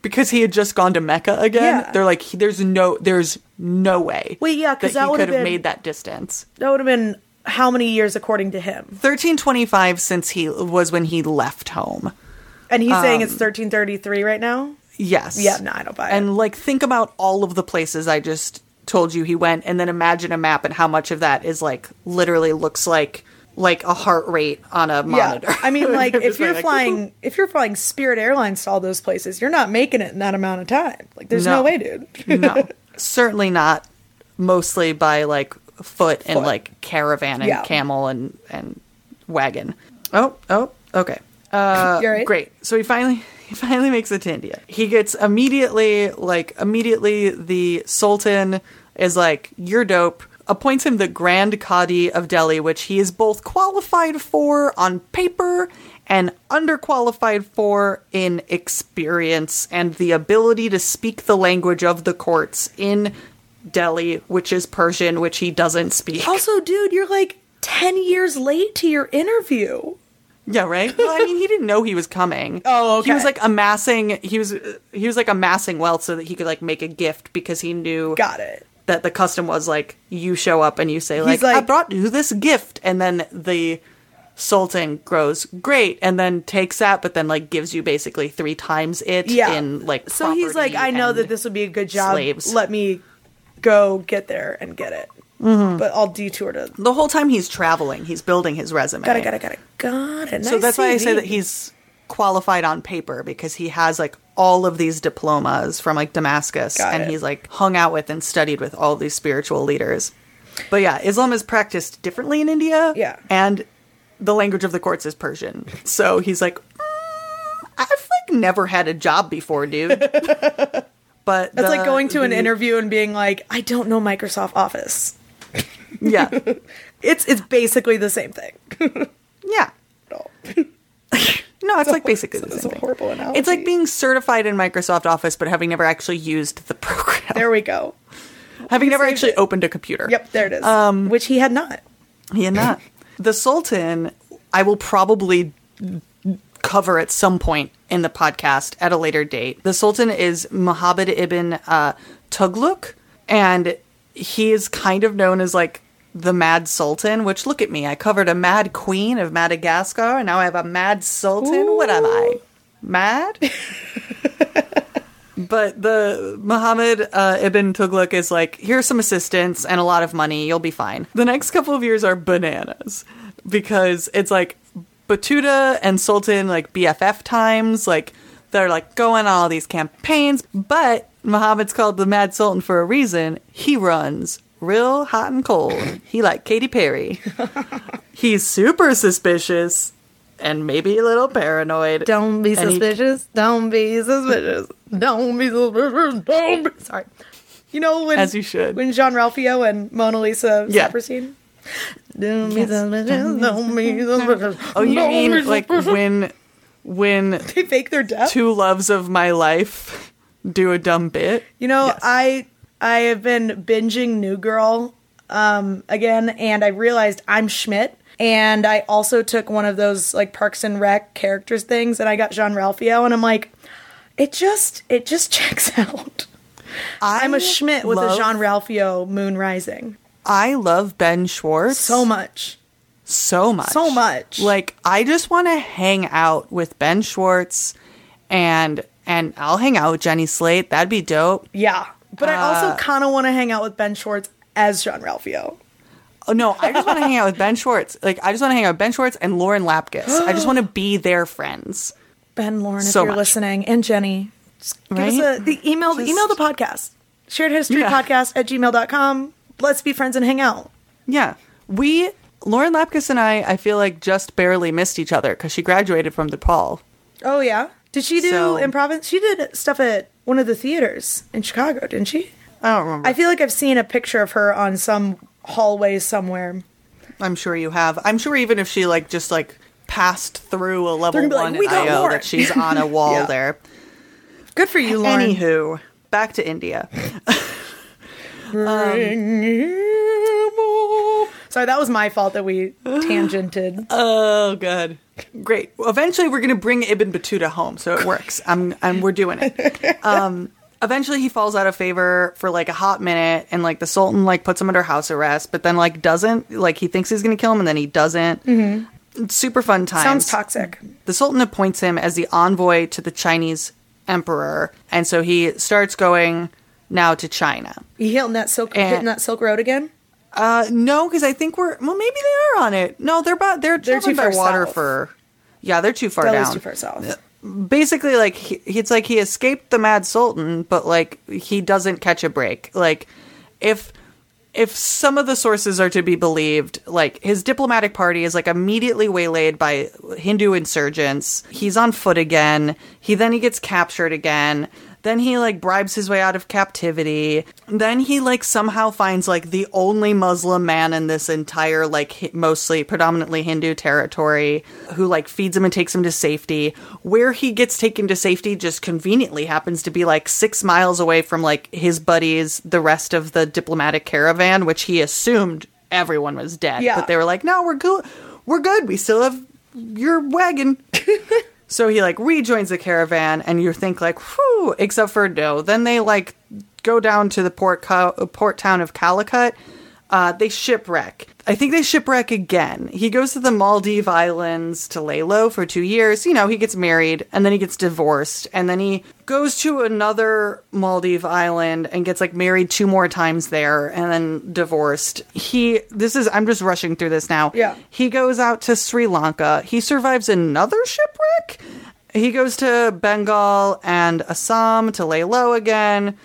because he had just gone to Mecca again. Yeah. They're like there's no there's no way. Wait, yeah, 'cause that, that could have made that distance. That would have been how many years according to him? 1325 since he was when he left home. And he's saying Um, it's 1333 right now? Yes. Yeah, no, I don't buy it. And like think about all of the places I just told you he went and then imagine a map and how much of that is like literally looks like like a heart rate on a monitor. Yeah. I mean, [laughs] like, if you're like, flying, if you're flying Spirit Airlines to all those places, you're not making it in that amount of time. Like, there's no, No. way, dude. no. [laughs] Certainly not mostly by like foot and like caravan and Yeah. camel and and wagon. Oh, oh, okay. Uh [laughs] right? great. So he finally he finally makes it to India. He gets immediately like immediately the sultan is like you're dope. Appoints him the Grand Qadi of Delhi, which he is both qualified for on paper and underqualified for in experience and the ability to speak the language of the courts in Delhi, which is Persian, which he doesn't speak. Also, dude, you're like 10 years late to your interview. Yeah, right. Well, I mean, he didn't know he was coming. [laughs] Oh, He was like amassing. He was he was like amassing wealth so that he could like make a gift because he knew Got it. That the custom was like you show up and you say like, like- I brought you this gift, and then the sultan grows great and then takes that, but then like gives you basically three times it Yeah. in like. So he's like, I know that this would be a good job. slaves. Let me go get there and get it. Mm-hmm. But I'll detour to. The whole time he's traveling, he's building his resume. Got it, got it, got it. Got it. So Nice that's why I say that he's qualified on paper because he has like all of these diplomas from like Damascus Got and it. he's like hung out with and studied with all these spiritual leaders. But yeah, Islam is practiced differently in India. Yeah. And the language of the courts is Persian. So he's like, "Mm, I've like never had a job before, dude. [laughs] but It's like going to an interview and being like, I don't know Microsoft Office. Yeah. [laughs] It's it's basically the same thing. [laughs] Yeah. No. No, it's like basically the same a thing. horrible analogy. It's like being certified in Microsoft Office, but having never actually used the [laughs] program. There we go. having never actually it. opened a computer. Yep, there it is. Um, Which he had not. He had not. [clears throat] the Sultan, I will probably cover at some point in the podcast at a later date. The Sultan is Muhammad ibn uh, Tughlaq, and he is kind of known as like the Mad Sultan. Which look at me, I covered a Mad Queen of Madagascar, and now I have a Mad Sultan. What am I? Mad? [laughs] but the Muhammad uh, ibn Tughlaq is like, here's some assistance and a lot of money. You'll be fine. The next couple of years are bananas because it's like Battuta and Sultan like BFF times. Like they're like going on all these campaigns, but Muhammad's called the Mad Sultan for a reason. He runs real hot and cold. He like Katy Perry. [laughs] He's super suspicious and maybe a little paranoid. Don't be And he- suspicious. Don't be suspicious. Don't be suspicious. Don't be. Sorry. You know when As you should. when Jean Ralphio and Mona Lisa Yeah. Saperstein. Don't be suspicious. Don't be suspicious. Oh, you mean like when when they fake their death? two loves of my life do a dumb bit? You know, Yes. I I have been binging New Girl um again and I realized I'm Schmidt and I also took one of those like Parks and Rec characters things and I got Jean Ralphio and I'm like it just it just [laughs] checks out. I'm a Schmidt with a Jean Ralphio Moon Rising. I love Ben Schwartz So much. so much. So much. Like I just want to hang out with Ben Schwartz and and I'll hang out with Jenny Slate. That'd be dope. Yeah. But I also Uh, kind of want to hang out with Ben Schwartz as Jean Ralphio. Oh no, I just want to hang out with Ben Schwartz. Like I just want to hang out with Ben Schwartz and Lauren Lapkus. I just want to be their friends. Ben Lauren, if you're much. listening, and Jenny, just give Right? us a the email. Just- email the podcast. Shared history Yeah. podcast at gmail.com. Let's be friends and hang out. Yeah. We Lauren Lapkus and I I feel like just barely missed each other cuz she graduated from DePaul. Oh yeah. Did she do So- improv? She did stuff at one of the theaters in Chicago, didn't she? I don't remember. I feel like I've seen a picture of her on some hallway somewhere. I'm sure you have. I'm sure even if she like just like passed through a level like, one "We got IO more." that she's on a [laughs] wall Yeah. there. Good for you, Lauren. Anywho, back to India. [laughs] Sorry, that was my fault that we tangented. [gasps] Oh good. Great. Well, eventually we're gonna bring Ibn Battuta home, so it works. I'm and we're doing it. [laughs] Um eventually he falls out of favor for like a hot minute and like the Sultan like puts him under house arrest, but then like doesn't like he thinks he's gonna kill him and then he doesn't. Mm-hmm. Super fun times. Sounds toxic. the Sultan appoints him as the envoy to the Chinese emperor, and so he starts going now to China. You hitting that silk And- hitting that Silk Road again? Uh, no, because I think we're well, maybe they are on it. No, they're about they're, They're too by far water south. for. Yeah, they're too far Delhi's down. too far south. Basically, like he, it's like he escaped the Mad Sultan, but like he doesn't catch a break. Like if if some of the sources are to be believed, like his diplomatic party is like immediately waylaid by Hindu insurgents. He's on foot again. He then he gets captured again. Then he like bribes his way out of captivity. Then he like somehow finds like the only Muslim man in this entire like hi- mostly predominantly Hindu territory who like feeds him and takes him to safety. Where he gets taken to safety just conveniently happens to be like 6 miles away from like his buddies, the rest of the diplomatic caravan, which he assumed everyone was dead. Yeah. But they were like, "No, we're good. We're good. We still have your wagon." [laughs] So he like rejoins the caravan, and you think like, whew, except for no. Then they like go down to the port co- port town of Calicut. Uh, they shipwreck. I think they shipwreck again. He goes to the Maldive Islands to lay low for two years. You know, he gets married and then he gets divorced and then he goes to another Maldive island and gets like married two more times there and then divorced. He, this is, I'm just rushing through this now. Yeah. He goes out to Sri Lanka. He survives another shipwreck. He goes to Bengal and Assam to lay low again.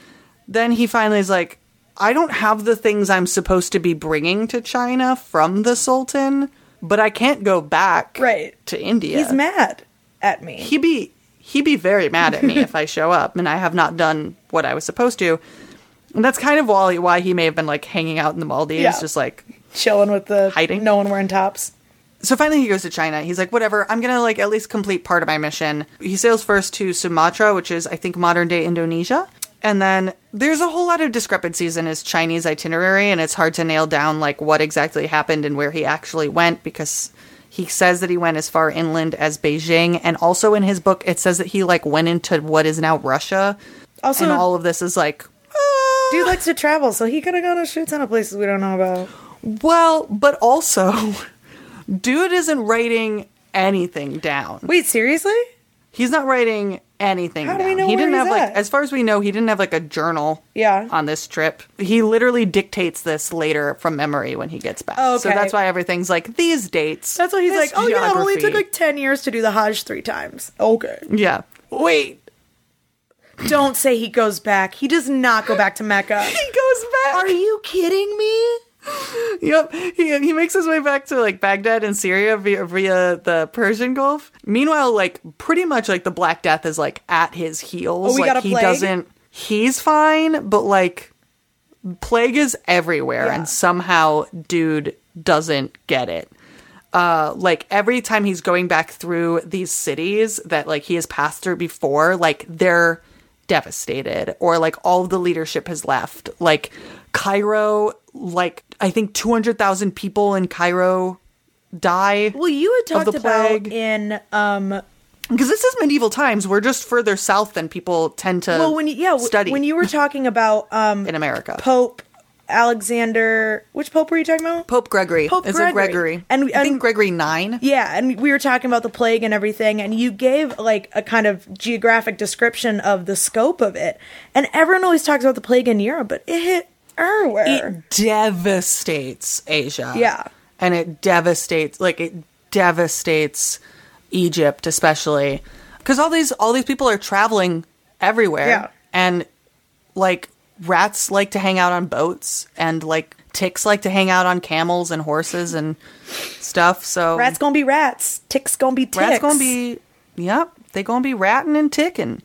Then he finally is like, I don't have the things I'm supposed to be bringing to China from the Sultan, but I can't go back Right. to India. He's mad at me. He be he be very mad at me if I show up and I have not done what I was supposed to. And that's kind of why why he may have been like hanging out in the Maldives, Yeah. just like Chilling with the Hiding. no one wearing tops. so finally he goes to China. He's like, whatever, I'm gonna like at least complete part of my mission. He sails first to Sumatra, which is I think modern day Indonesia. And then there's a whole lot of discrepancies in his Chinese itinerary, and it's hard to nail down like what exactly happened and where he actually went because he says that he went as far inland as Beijing, and also in his book it says that he like went into what is now Russia. Also, and all of this is like uh, dude likes to travel, so he could have gone to a shit ton of places we don't know about. well, but also [laughs] dude isn't writing anything down. Wait, seriously? He's not writing anything How do down. we know he where didn't he's have like at? as far as we know, he didn't have like a journal Yeah. on this trip. He literally dictates this later from memory when he gets back. So okay. that's why everything's like these dates. That's why he's like, oh yeah, it only took geography." like 10 years to do the Hajj three times. Okay. Yeah. Wait. Don't say he goes back. He does not go back to Mecca. [laughs] He goes back. Are you kidding me? [laughs] Yep, he he makes his way back to like Baghdad and Syria via, via the Persian Gulf. Meanwhile, like pretty much like the Black Death is like at his heels. Oh, we like got a he plague? doesn't. He's fine, but like plague is everywhere, Yeah. and somehow dude doesn't get it. Uh, like every time he's going back through these cities that like he has passed through before, like they're devastated or like all of the leadership has left. Like Cairo, like I think 200,000 people in Cairo die. Well, you had talked about in um Because this is medieval times. We're just further south than people tend to well when you yeah study when you were talking about um [laughs] in America. Pope Alexander which pope were you talking about? Pope Gregory. Pope is Gregory. it Gregory? And- I think Gregory 9. Yeah, and we were talking about the plague and everything, and you gave like a kind of geographic description of the scope of it. And everyone always talks about the plague in Europe, but it hit everywhere. it devastates Asia. Yeah. And it devastates like it devastates Egypt especially cuz all these all these people are traveling everywhere Yeah. and like rats like to hang out on boats and like ticks like to hang out on camels and horses and stuff. So rats gonna be rats, ticks gonna be ticks. Rats gonna be, yep, they gonna be ratting and ticking.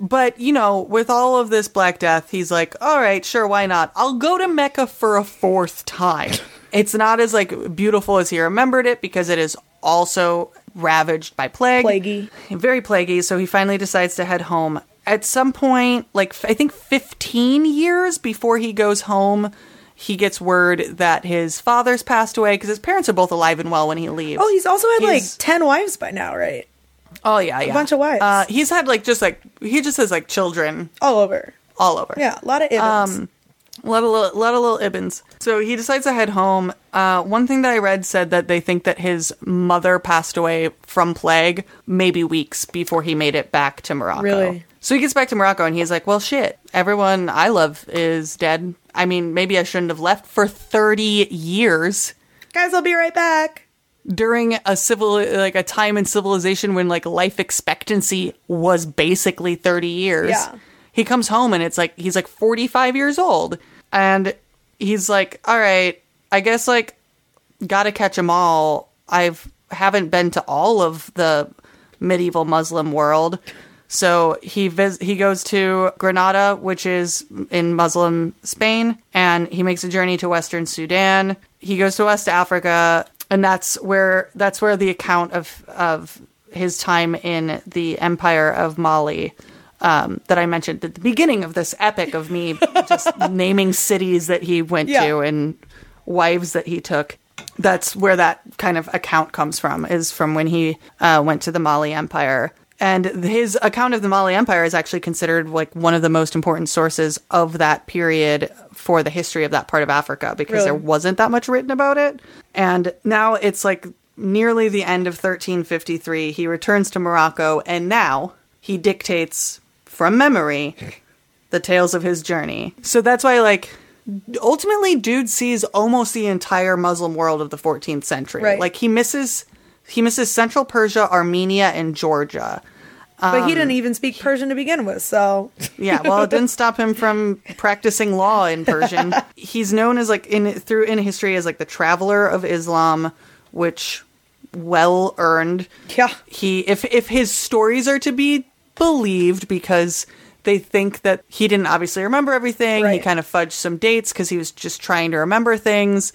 But you know, with all of this Black Death, he's like, all right, sure, why not? I'll go to Mecca for a fourth time. [laughs] it's not as like beautiful as he remembered it because it is also ravaged by plague, Plaguey. very plaguey. So he finally decides to head home. At some point, like I think 15 years before he goes home. He gets word that his father's passed away because his parents are both alive and well when he leaves. Oh, he's also had like ten wives by now, right? Oh yeah, yeah. A bunch of wives. Uh, he's had like just like he just has like children All over. all over. Yeah, a lot of Ibns. Um, a lot of little, lot of little Ibns. So he decides to head home. Uh, one thing that I read said that they think that his mother passed away from plague maybe weeks before he made it back to Morocco. Really? So he gets back to Morocco and he's like, "Well, shit. Everyone I love is dead. I mean, maybe I shouldn't have left for thirty years." Guys, I'll be right back. During a civil like a time in civilization when like life expectancy was basically 30 years Yeah. he comes home and it's like he's like 45 years old and he's like all right i guess like gotta catch them all i've haven't been to all of the medieval muslim world so he vis- he goes to Granada, which is in Muslim Spain, and he makes a journey to Western Sudan. He goes to West Africa, and that's where that's where the account of of his time in the Empire of Mali um, that I mentioned at the beginning of this epic of me just [laughs] naming cities that he went Yeah. to and wives that he took. That's where that kind of account comes from, is from when he uh, went to the Mali Empire. And his account of the Mali Empire is actually considered like one of the most important sources of that period for the history of that part of Africa because Really? there wasn't that much written about it. And now it's like nearly the end of 1353. He returns to Morocco and now he dictates from memory the tales of his journey. So that's why, like, ultimately, dude sees almost the entire Muslim world of the 14th century. Right. Like, he misses. He misses Central Persia, Armenia, and Georgia. But Um, he didn't even speak Persian to begin with, so Yeah, well, it didn't stop him from practicing law in Persian. He's known as like in through in history as like the traveler of Islam, which well earned. Yeah. He if if his stories are to be believed because they think that he didn't obviously remember everything. He kind of fudged some dates because he was just trying to remember things.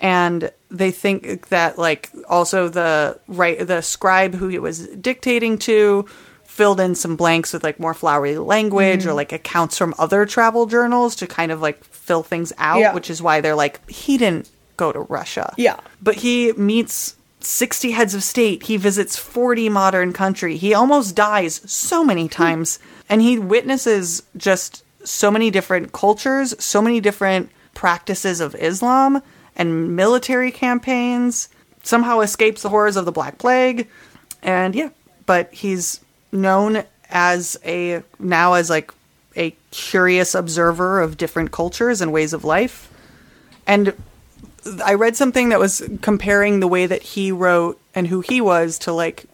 And they think that like also the right the scribe who he was dictating to filled in some blanks with like more flowery language Mm-hmm. or like accounts from other travel journals to kind of like fill things out, Yeah. which is why they're like he didn't go to Russia. Yeah. But he meets 60 heads of state. He visits 40 modern country. He almost dies so many times and he witnesses just so many different cultures, so many different practices of Islam and military campaigns. Somehow escapes the horrors of the Black Plague. And yeah, but he's known as a now as like a curious observer of different cultures and ways of life. And I read something that was comparing the way that he wrote and who he was to like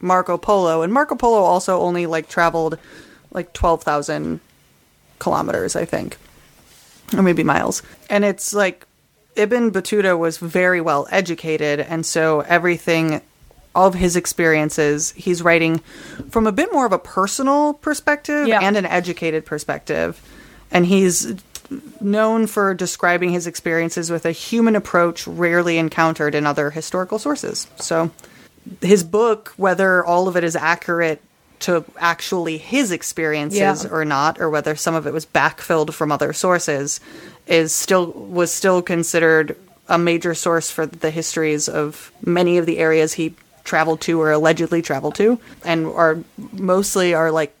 Marco Polo. And Marco Polo also only like traveled like 12,000 kilometers, I think, or maybe miles. And it's like Ibn Battuta was very well educated. And so everything, of his experiences, he's writing from a bit more of a personal perspective Yeah. and an educated perspective. And he's known for describing his experiences with a human approach rarely encountered in other historical sources. So his book, whether all of it is accurate to actually his experiences Yeah. or not, or whether some of it was backfilled from other sources, is still was still considered a major source for the histories of many of the areas he traveled to or allegedly traveled to, and are mostly are like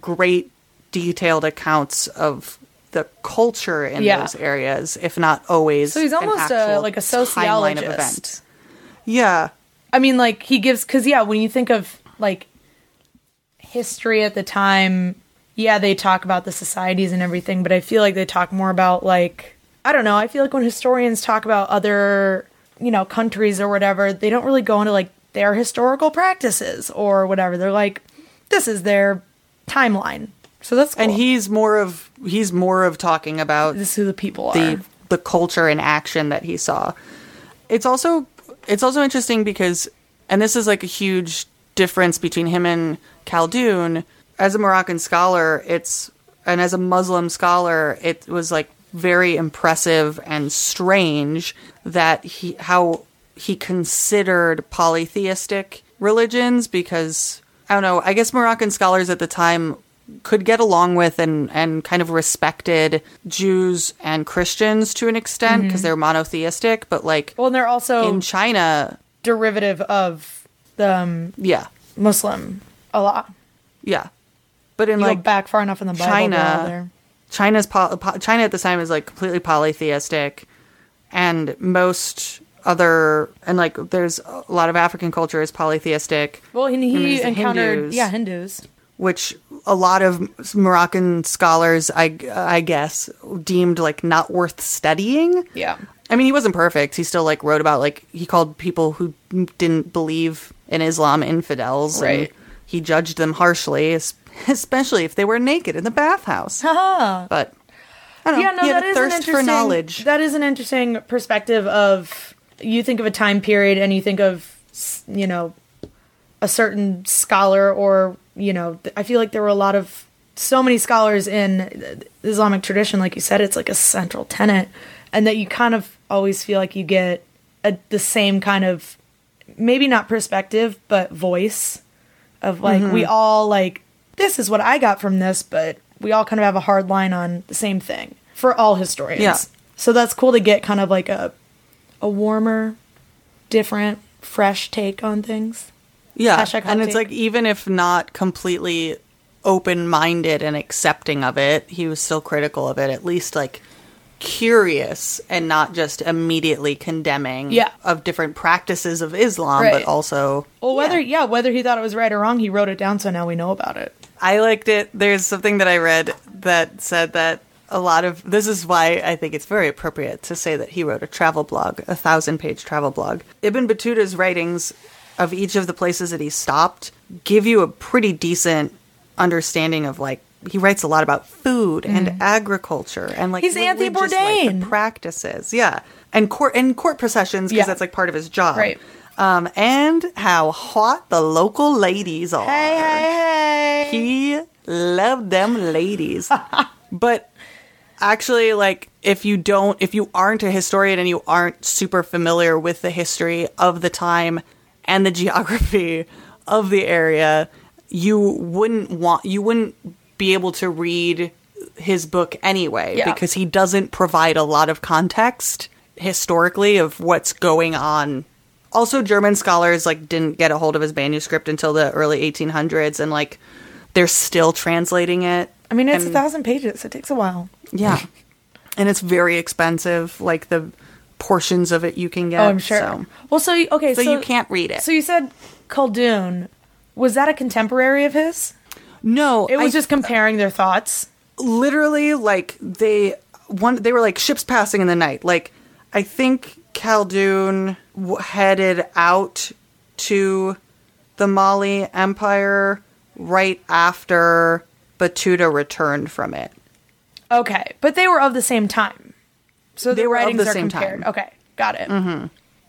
great detailed accounts of the culture in Yeah. those areas, if not always. So he's almost a, like a sociologist. Yeah, I mean, like he gives because yeah, when you think of like history at the time, yeah, they talk about the societies and everything, but I feel like they talk more about like I don't know. I feel like when historians talk about other you know countries or whatever, they don't really go into like their historical practices or whatever. They're like, this is their timeline. So that's cool. and he's more of he's more of talking about this is who the people are. the the culture and action that he saw. It's also it's also interesting because and this is like a huge difference between him and Khaldun. As a Moroccan scholar, it's and as a Muslim scholar, it was like very impressive and strange that he how he considered polytheistic religions because I don't know, I guess Moroccan scholars at the time could get along with and, and kind of respected Jews and Christians to an extent because they're monotheistic, but like well, and they're also in China, derivative of the um, yeah, Muslim a lot. yeah. But in You like go back far enough in the Bible. China- they're all there. China's po- China at the time is like completely polytheistic, and most other and like there's a lot of African culture is polytheistic. Well, he, And he the encountered Hindus. yeah Hindus. which a lot of Moroccan scholars, I, I guess, deemed like not worth studying. Yeah. I mean, he wasn't perfect. He still like wrote about like he called people who didn't believe in Islam infidels, and Right. he judged them harshly, especially if they were naked in the bathhouse. But I don't know. Yeah, no, that a is an interesting. That is an interesting perspective of you think of a time period and you think of you know a certain scholar or you know I feel like there were a lot of so many scholars in Islamic tradition like you said it's like a central tenet and that you kind of always feel like you get a, the same kind of maybe not perspective but voice of like Mm-hmm. we all like this is what I got from this, but we all kind of have a hard line on the same thing for all historians. Yeah. So that's cool to get kind of like a a warmer, different, fresh take on things. Yeah, and it's take. like even if not completely open-minded and accepting of it, he was still critical of it. At least like curious and not just immediately condemning Yeah. of different practices of Islam, Right. but also Well, whether yeah. whether he thought it was right or wrong, he wrote it down so now we know about it. I liked it. There's something that I read that said that a lot of this is why I think it's very appropriate to say that he wrote a travel blog, a thousand page travel blog. Ibn Battuta's writings of each of the places that he stopped give you a pretty decent understanding of like he writes a lot about food and agriculture and like. He's Anthony religious life and Bourdain. practices, yeah, and court and court processions because Yeah. that's like part of his job, Right. Um, and how hot the local ladies are. Hey, hey, hey. He loved them ladies. [laughs] but actually, like, if you don't, if you aren't a historian and you aren't super familiar with the history of the time and the [laughs] geography of the area, you wouldn't want, you wouldn't be able to read his book anyway Yeah. because he doesn't provide a lot of context historically of what's going on also german scholars like didn't get a hold of his manuscript until the early 1800s and like they're still translating it I mean, it's a thousand pages. It takes a while. Yeah and it's very expensive like the portions of it you can get Oh, I'm sure. so, Well, so you- okay, so so, you can't read it So you said Khaldun was that a contemporary of his? No, It was I- just comparing their thoughts. literally like they one they were like ships passing in the night. Like I think Khaldun w- headed out to the Mali Empire right after Battuta returned from it. Okay, but they were of the same time. So the They were of writings the are same compared. time. Okay, got it. Mm-hmm.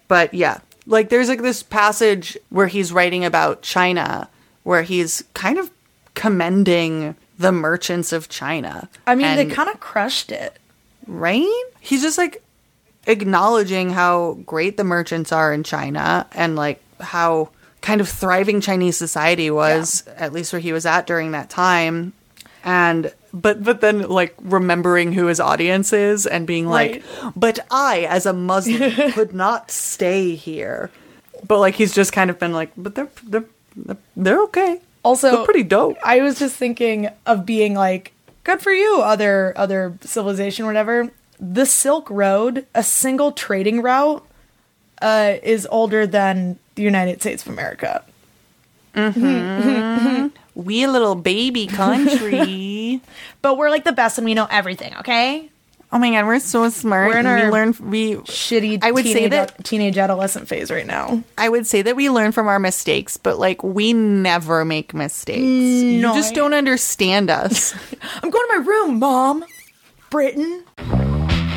But yeah, like there's like this passage where he's writing about China where he's kind of commending the merchants of China. I mean, they kind of crushed it. right? He's just like acknowledging how great the merchants are in China and like how kind of thriving Chinese society was, at least where he was at during that time. And but but then like remembering who his audience is and being like, but I as a Muslim [laughs] could not stay here. But like he's just kind of been like, but they're they're they're okay. Also, they're pretty dope. I was just thinking of being like, good for you, other other civilization, whatever. The Silk Road, a single trading route, uh, is older than the United States of America. [laughs] We a little baby country. But we're like the best and we know everything, okay? Oh my god, we're so smart. We're in and we our- learn we Shitty I would say teenage, that- teenage adolescent phase right now. I would say that we learn from our mistakes, but like we never make mistakes. Mm, you no, just I- don't understand us. [laughs] I'm going to my room, Mom. Britain.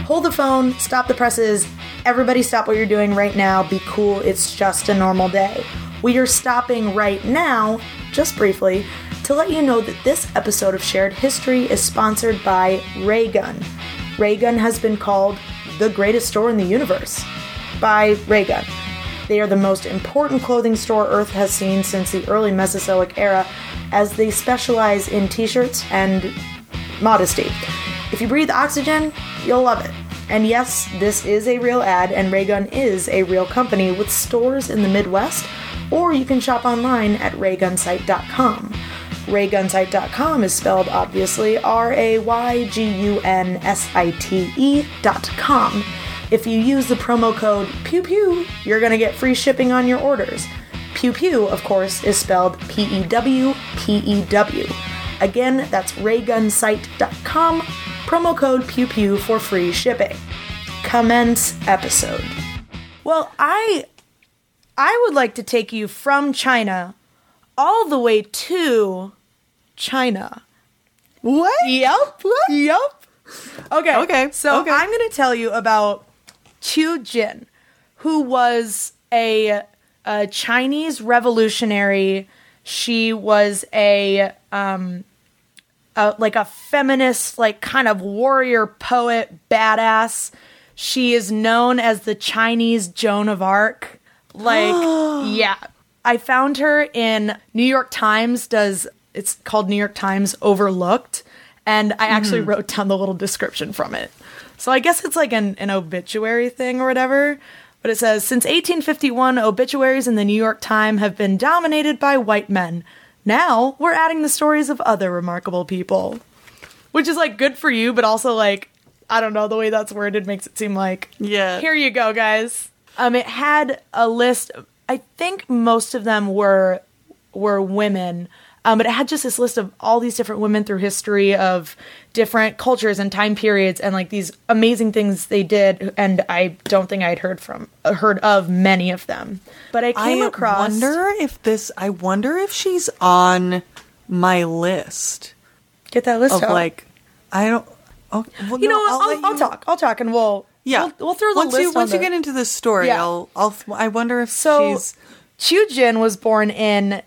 Hold the phone, stop the presses. Everybody stop what you're doing right now. Be cool, it's just a normal day. We are stopping right now, just briefly, to let you know that this episode of Shared History is sponsored by Raygun. Raygun has been called the greatest store in the universe by Raygun. They are the most important clothing store Earth has seen since the early Mesozoic era, as they specialize in t shirts and modesty. If you breathe oxygen, you'll love it. And yes, this is a real ad, and Raygun is a real company with stores in the Midwest, or you can shop online at raygunsite.com. Raygunsite.com is spelled obviously R A Y G U N S I T E dot com. If you use the promo code Pew Pew, you're going to get free shipping on your orders. Pew Pew, of course, is spelled P E W P E W. Again, that's raygunsite.com, promo code Pew Pew for free shipping. Commence episode. Well, I I would like to take you from China all the way to China. what? Yep. Yep. Okay. Okay, So okay. I'm going to tell you about Qiu Jin, who was a, a Chinese revolutionary. She was a um a, like a feminist, like kind of warrior poet, badass. She is known as the Chinese Joan of Arc. Like, [gasps] yeah. I found her in New York Times does it's called New York Times Overlooked and I actually wrote down the little description from it. So I guess it's like an, an obituary thing or whatever. But it says since 1851, obituaries in the New York Times have been dominated by white men. Now we're adding the stories of other remarkable people, which is like good for you, but also like I don't know the way that's worded makes it seem like Yeah. Here you go, guys. Um, it had a list. I think most of them were were women. Um, but it had just this list of all these different women through history of different cultures and time periods and like these amazing things they did and I don't think I'd heard from heard of many of them. But I came I across I wonder if this I wonder if she's on my list get that list of out. like I don't oh, well, you no, know? I'll, let I'll, you- talk. I'll talk and we'll Yeah. we'll, we'll throw the once list you on once you get into the story, Yeah. I'll I'll I wonder if So, she's Qiu Jin was born in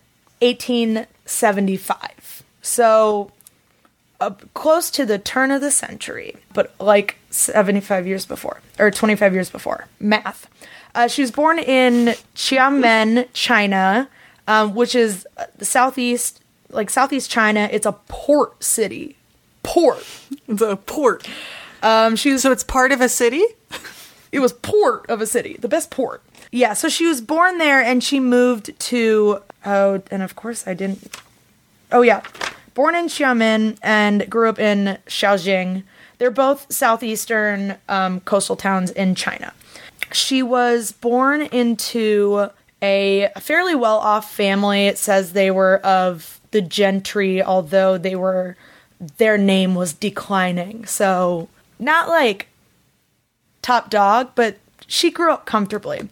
1875. So, uh, close to the turn of the century, but like 75 years before, or 25 years before. Math. Uh, she was born in Xiamen, China, um, which is uh, the southeast, like southeast China. It's a port city. Port. the port. Um, she was So it's part of a city? it was port of a city, the best port. Yeah, so she was born there and she moved to oh, and of course I didn't. Oh yeah, born in Xiamen and grew up in Shaojing. They're both southeastern um, coastal towns in China. She was born into a fairly well-off family. It says they were of the gentry, although they were their name was declining. So not like top dog, but she grew up comfortably.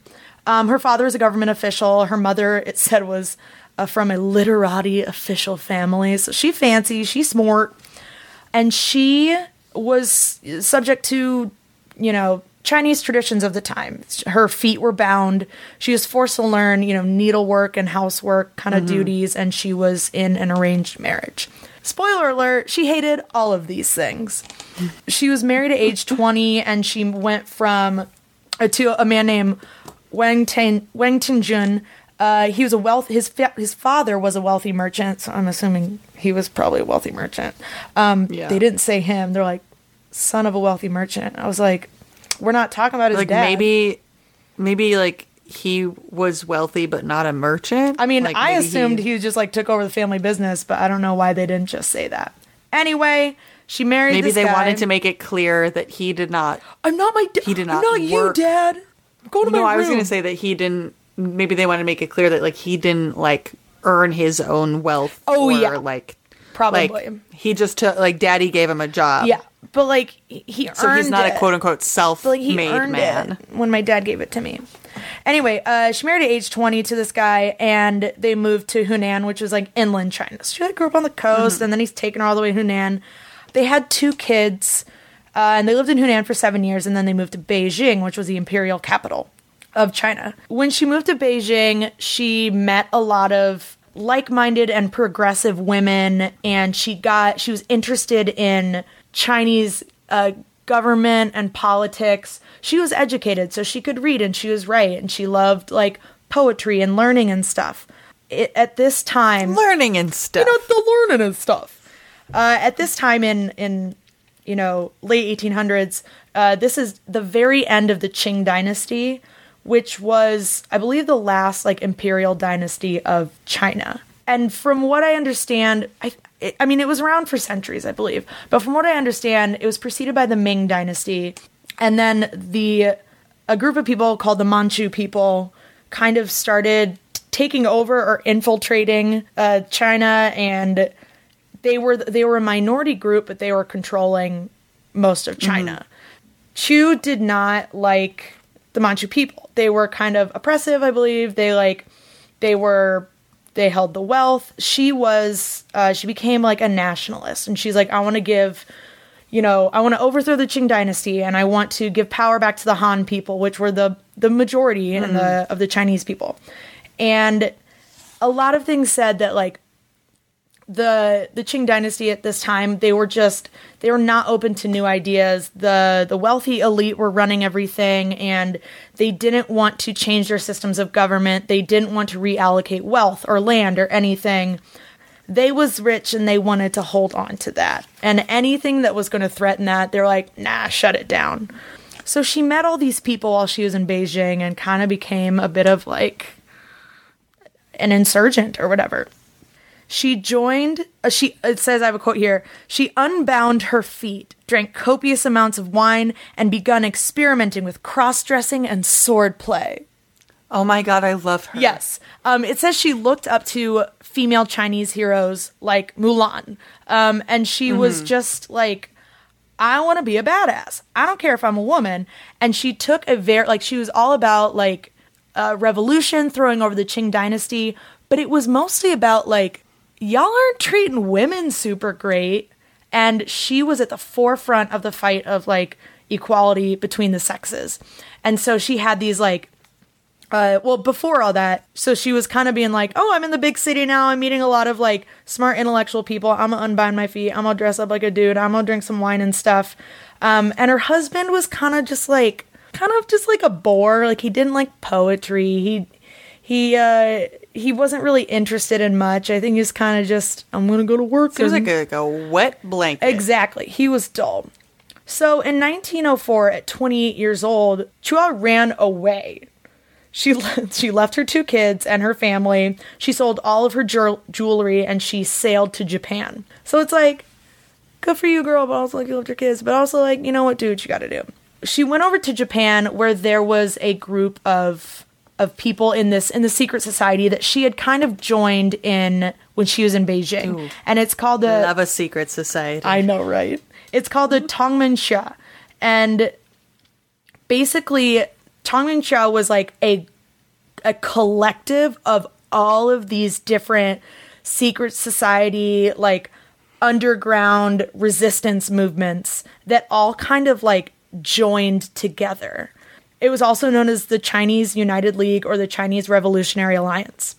Um, her father was a government official. Her mother, it said, was uh, from a literati official family. So she fancy, she smart, and she was subject to, you know, Chinese traditions of the time. Her feet were bound. She was forced to learn, you know, needlework and housework kind of duties, and she was in an arranged marriage. Spoiler alert, she hated all of these things. She was married at age 20 and she went from uh, to a man named Wang Ten Wang Tingjun. Uh, he was a wealth. His fa- his father was a wealthy merchant, so I'm assuming he was probably a wealthy merchant. Um, Yeah. They didn't say him. They're like son of a wealthy merchant. I was like, we're not talking about his like dad. maybe maybe like he was wealthy but not a merchant. I mean, Like, I assumed he, just like took over the family business, but I don't know why they didn't just say that. Anyway, she married. maybe they guy. wanted to make it clear that he did not I'm not my. Da- he did not. I'm not not you, Dad. Go to No, I was going to say that he didn't. Maybe they want to make it clear that like he didn't like earn his own wealth. Oh, or, yeah. like Probably. like he just took like daddy gave him a job. Yeah, but like he so he's not it. a quote unquote self like, he made earned man. it when my dad gave it to me. Anyway, uh, she married at age 20 to this guy, and they moved to Hunan, which was like inland China. So she like, grew up on the coast, Mm-hmm. and then he's taken her all the way to Hunan. They had two kids, uh, and they lived in Hunan for seven years, and then they moved to Beijing, which was the imperial capital of China. When she moved to Beijing, she met a lot of like-minded and progressive women and she got she was interested in Chinese uh, government and politics. She was educated so she could read and she was right and she loved like poetry and learning and stuff. It, at this time, Learning and stuff. you know the learning and stuff. Uh, at this time in in you know late 1800s, uh, this is the very end of the Qing dynasty, which was I believe the last like imperial dynasty of China. And from what I understand, I it, I mean it was around for centuries, I believe. But from what I understand, it was preceded by the Ming dynasty, and then the a group of people called the Manchu people kind of started taking over or infiltrating uh, China, and they were they were a minority group, but they were controlling most of China. Qiu did not like the Manchu people. They were kind of oppressive, I believe. They like they were they held the wealth. She was uh, she became like a nationalist, and she's like, I want to give you know, I want to overthrow the Qing dynasty and I want to give power back to the Han people, which were the the majority in the of the Chinese people. And a lot of things said that like the the Qing dynasty at this time, they were just they were not open to new ideas. The the wealthy elite were running everything and they didn't want to change their systems of government. They didn't want to reallocate wealth or land or anything they was rich and they wanted to hold on to that. And anything that was going to threaten that, they're like, nah, shut it down. So she met all these people while she was in Beijing and kind of became a bit of like an insurgent or whatever. She joined, uh, she, it says, I have a quote here. She unbound her feet, drank copious amounts of wine, and begun experimenting with cross dressing and sword play. Oh my god, I love her. Yes. Um, it says she looked up to female Chinese heroes like Mulan. Um, and she was just like, I want to be a badass. I don't care if I'm a woman. And she took a very, like, she was all about like uh, revolution, throwing over the Qing dynasty. But it was mostly about like, y'all aren't treating women super great. And she was at the forefront of the fight of like equality between the sexes. And so she had these like, uh, well, before all that, so she was kind of being like, "Oh, I'm in the big city now. I'm meeting a lot of like smart, intellectual people. I'm gonna unbind my feet. I'm gonna dress up like a dude. I'm gonna drink some wine and stuff." Um, and her husband was kind of just like, kind of just like a bore. Like he didn't like poetry. He he uh he wasn't really interested in much. I think he's kind of just, I'm gonna go to work. Seems and- like a, like a wet blanket. Exactly. He was dull. So in 1904, at 28 years old, Qiu ran away. She [laughs] le- she left her two kids and her family. She sold all of her jewel- jewelry and she sailed to Japan. So it's like, good for you, girl, but also like you left your kids, but also like you know what, dude, you got to do. She went over to Japan where there was a group of of people in this in the secret society that she had kind of joined in when she was in Beijing, and it's called the Love a secret society. I know, right? It's called the Tongmengxia. And basically, Tongmengxia was like a a collective of all of these different secret society, like underground resistance movements that all kind of like joined together. It was also known as the Chinese United League or the Chinese Revolutionary Alliance.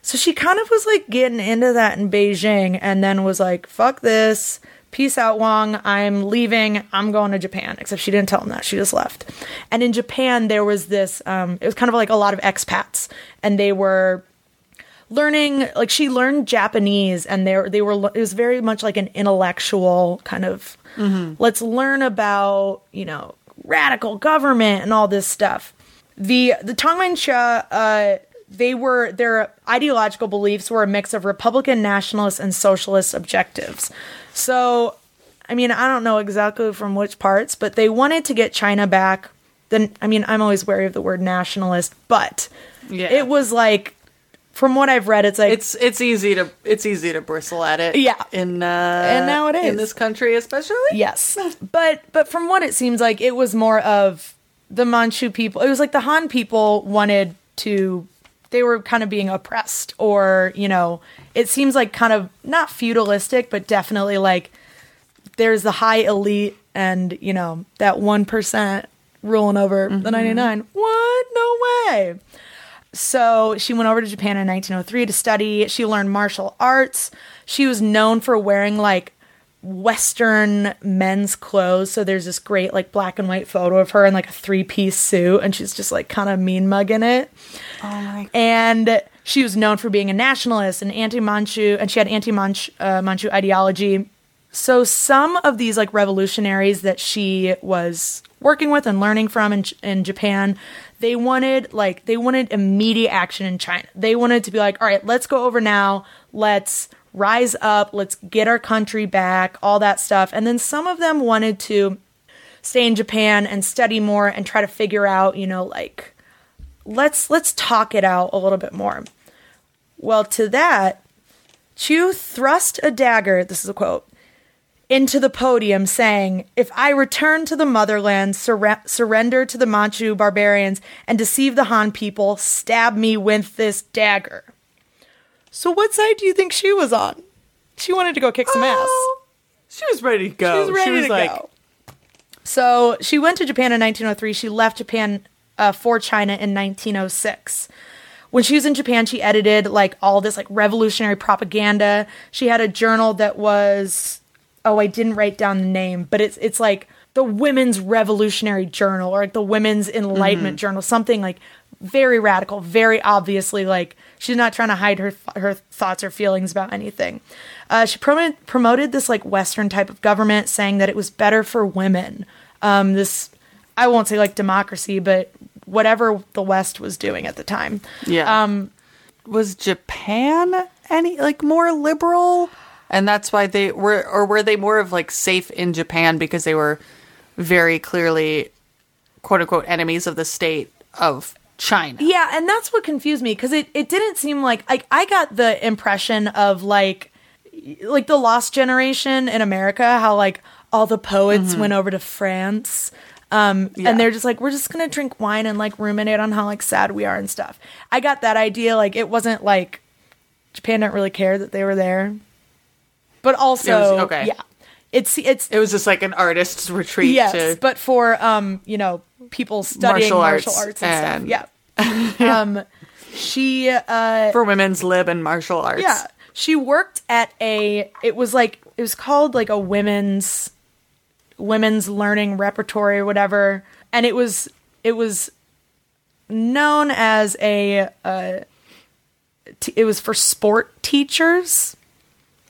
So she kind of was like getting into that in Beijing and then was like, fuck this. Peace out, Wang. I'm leaving. I'm going to Japan. Except she didn't tell him that. She just left. And in Japan, there was this, um, it was kind of like a lot of expats. And they were learning, like she learned Japanese and they, they were, it was very much like an intellectual kind of, let's learn about, you know, radical government and all this stuff. The, the Tongmenghui, uh, they were their ideological beliefs were a mix of republican nationalist and socialist objectives so i mean i don't know exactly from which parts but they wanted to get china back then i mean i'm always wary of the word nationalist but Yeah. it was like from what i've read it's like it's it's easy to it's easy to bristle at it. Yeah. In uh, And now it in this country especially. Yes. But but from what it seems like it was more of the Manchu people. It was like the Han people wanted to they were kind of being oppressed or, you know, it seems like kind of not feudalistic but definitely like there's the high elite and, you know, that 1% ruling over the 99. What? No way. So she went over to Japan in 1903 to study. She learned martial arts. She was known for wearing like Western men's clothes. So there's this great like black and white photo of her in like a three piece suit, and she's just like kind of mean mugging it. Oh my And she was known for being a nationalist and anti Manchu, and she had anti Manchu uh, Manchu ideology. So some of these like revolutionaries that she was working with and learning from in, in Japan, they wanted like they wanted immediate action in China. They wanted to be like, all right, let's go over now. Let's rise up. Let's get our country back. All that stuff. And then some of them wanted to stay in Japan and study more and try to figure out, you know, like let's let's talk it out a little bit more. Well, to that, Qiu thrust a dagger, this is a quote, into the podium saying, If I return to the motherland, surre- surrender to the Manchu barbarians, and deceive the Han people, stab me with this dagger. So, what side do you think she was on? She wanted to go kick some ass. Oh, She was ready to go. She was ready to like, go. So she went to Japan in 1903. She left Japan uh, for China in 1906. When she was in Japan, she edited like all this like revolutionary propaganda. She had a journal that was oh, I didn't write down the name, but it's it's like the Women's Revolutionary Journal or like the Women's Enlightenment Journal, something like very radical, very obviously like she's not trying to hide her her thoughts or feelings about anything. Uh, she promoted promoted this like Western type of government, saying that it was better for women. Um, this I won't say like democracy, but whatever the West was doing at the time. Yeah. Um, was Japan any like more liberal? And that's why they were, or were they more of like safe in Japan because they were very clearly, quote unquote, enemies of the state of China? Yeah, and that's what confused me because it, it didn't seem like like I got the impression of like like the lost generation in America, how like all the poets went over to France. Um, Yeah. and they're just like, we're just gonna drink wine and like ruminate on how like sad we are and stuff. I got that idea. Like it wasn't like Japan didn't really care that they were there, but also It was- okay. yeah, it's it's It was just like an artist's retreat yes, to but for um, you know, people studying Martial martial, arts arts, and, and- stuff. Yeah. [laughs] um, she uh, for women's lib and martial arts. yeah, she worked at a. It was like it was called like a women's women's learning repertory or whatever, and it was it was known as a. Uh, t- it was for sport teachers,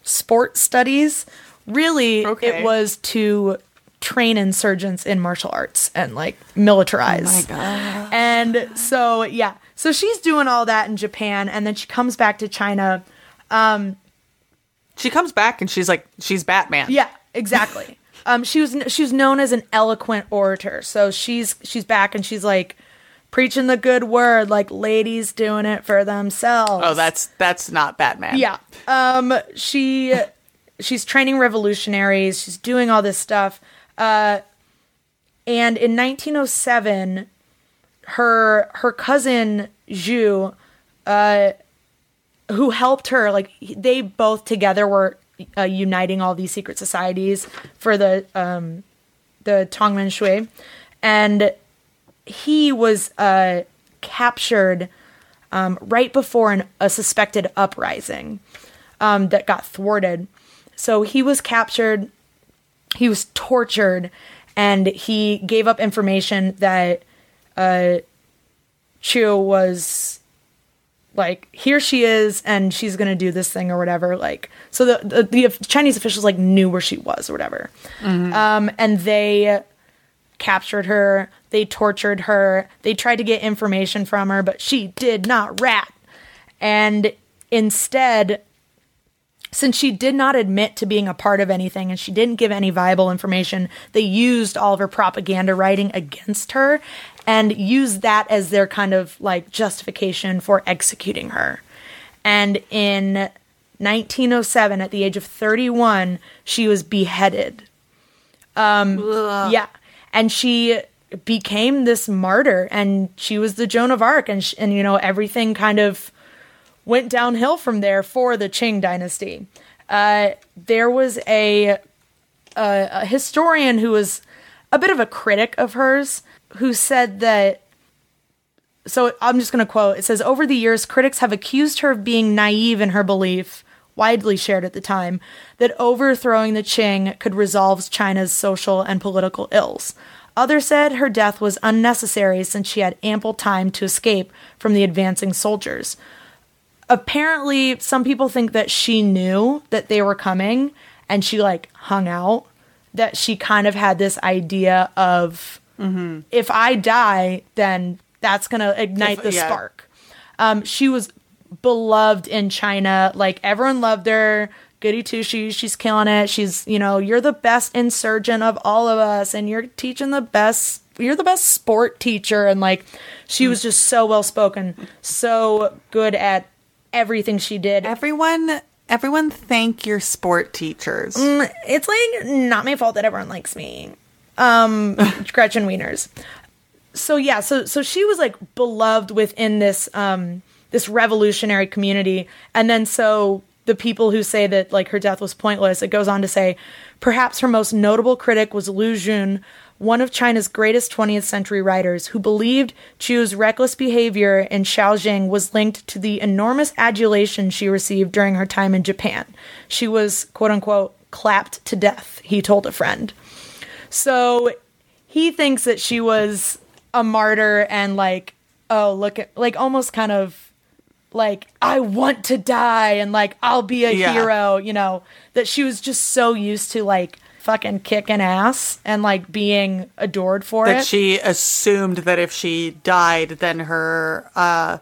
sport studies. Really, Okay. it was to train insurgents in martial arts and like militarize. Oh my God. And so yeah, so she's doing all that in Japan, and then she comes back to China. She comes back and she's like, she's Batman. Yeah, exactly. [laughs] um, she was she was known as an eloquent orator. So she's she's back and she's like preaching the good word, like ladies doing it for themselves. Oh, that's that's not Batman. Yeah. Um she she's training revolutionaries, she's doing all this stuff. Uh and in 1907 her her cousin Zhu uh who helped her like they both together were uh, uniting all these secret societies for the um the Tongmenghui and he was uh captured um, right before an, a suspected uprising um, that got thwarted. So he was captured, he was tortured, and he gave up information that uh, Qiu was like, here she is, and she's gonna do this thing or whatever. Like, so the the, the Chinese officials like knew where she was or whatever, um, and they captured her. They tortured her. They tried to get information from her, but she did not rat. And instead, since she did not admit to being a part of anything and she didn't give any viable information, they used all of her propaganda writing against her and used that as their kind of like justification for executing her. And in 1907, at the age of 31, she was beheaded. Um, yeah. And she became this martyr and she was the Joan of Arc and, and you know, everything kind of went downhill from there for the Qing dynasty. Uh, there was a, a, a historian who was a bit of a critic of hers who said that. So I'm just going to quote. It says, Over the years, critics have accused her of being naive in her belief, widely shared at the time, that overthrowing the Qing could resolve China's social and political ills. Others said her death was unnecessary since she had ample time to escape from the advancing soldiers. Apparently some people think that she knew that they were coming and she like hung out that she kind of had this idea of if i die then that's gonna ignite If- the yeah. spark. Um, she was beloved in china like everyone loved her goody two shoes she's killing it. She's you know you're the best insurgent of all of us and you're teaching the best you're the best sport teacher and like she was just so well spoken so good at everything she did. Everyone everyone thank your sport teachers. it's like not my fault that everyone likes me. Um [laughs] gretchen wieners. So yeah so so she was like beloved within this um this revolutionary community and then so the people who say that like her death was pointless it goes on to say perhaps her most notable critic was Lu Xun one of China's greatest 20th century writers who believed Qiu's reckless behavior in Shaoxing was linked to the enormous adulation she received during her time in Japan. She was, quote unquote, clapped to death, he told a friend. So he thinks that she was a martyr and like, oh, look at, like almost kind of like, I want to die and like, I'll be a Yeah. hero, you know, that she was just so used to like fucking kicking ass and like being adored for that it. That she assumed that if she died then her uh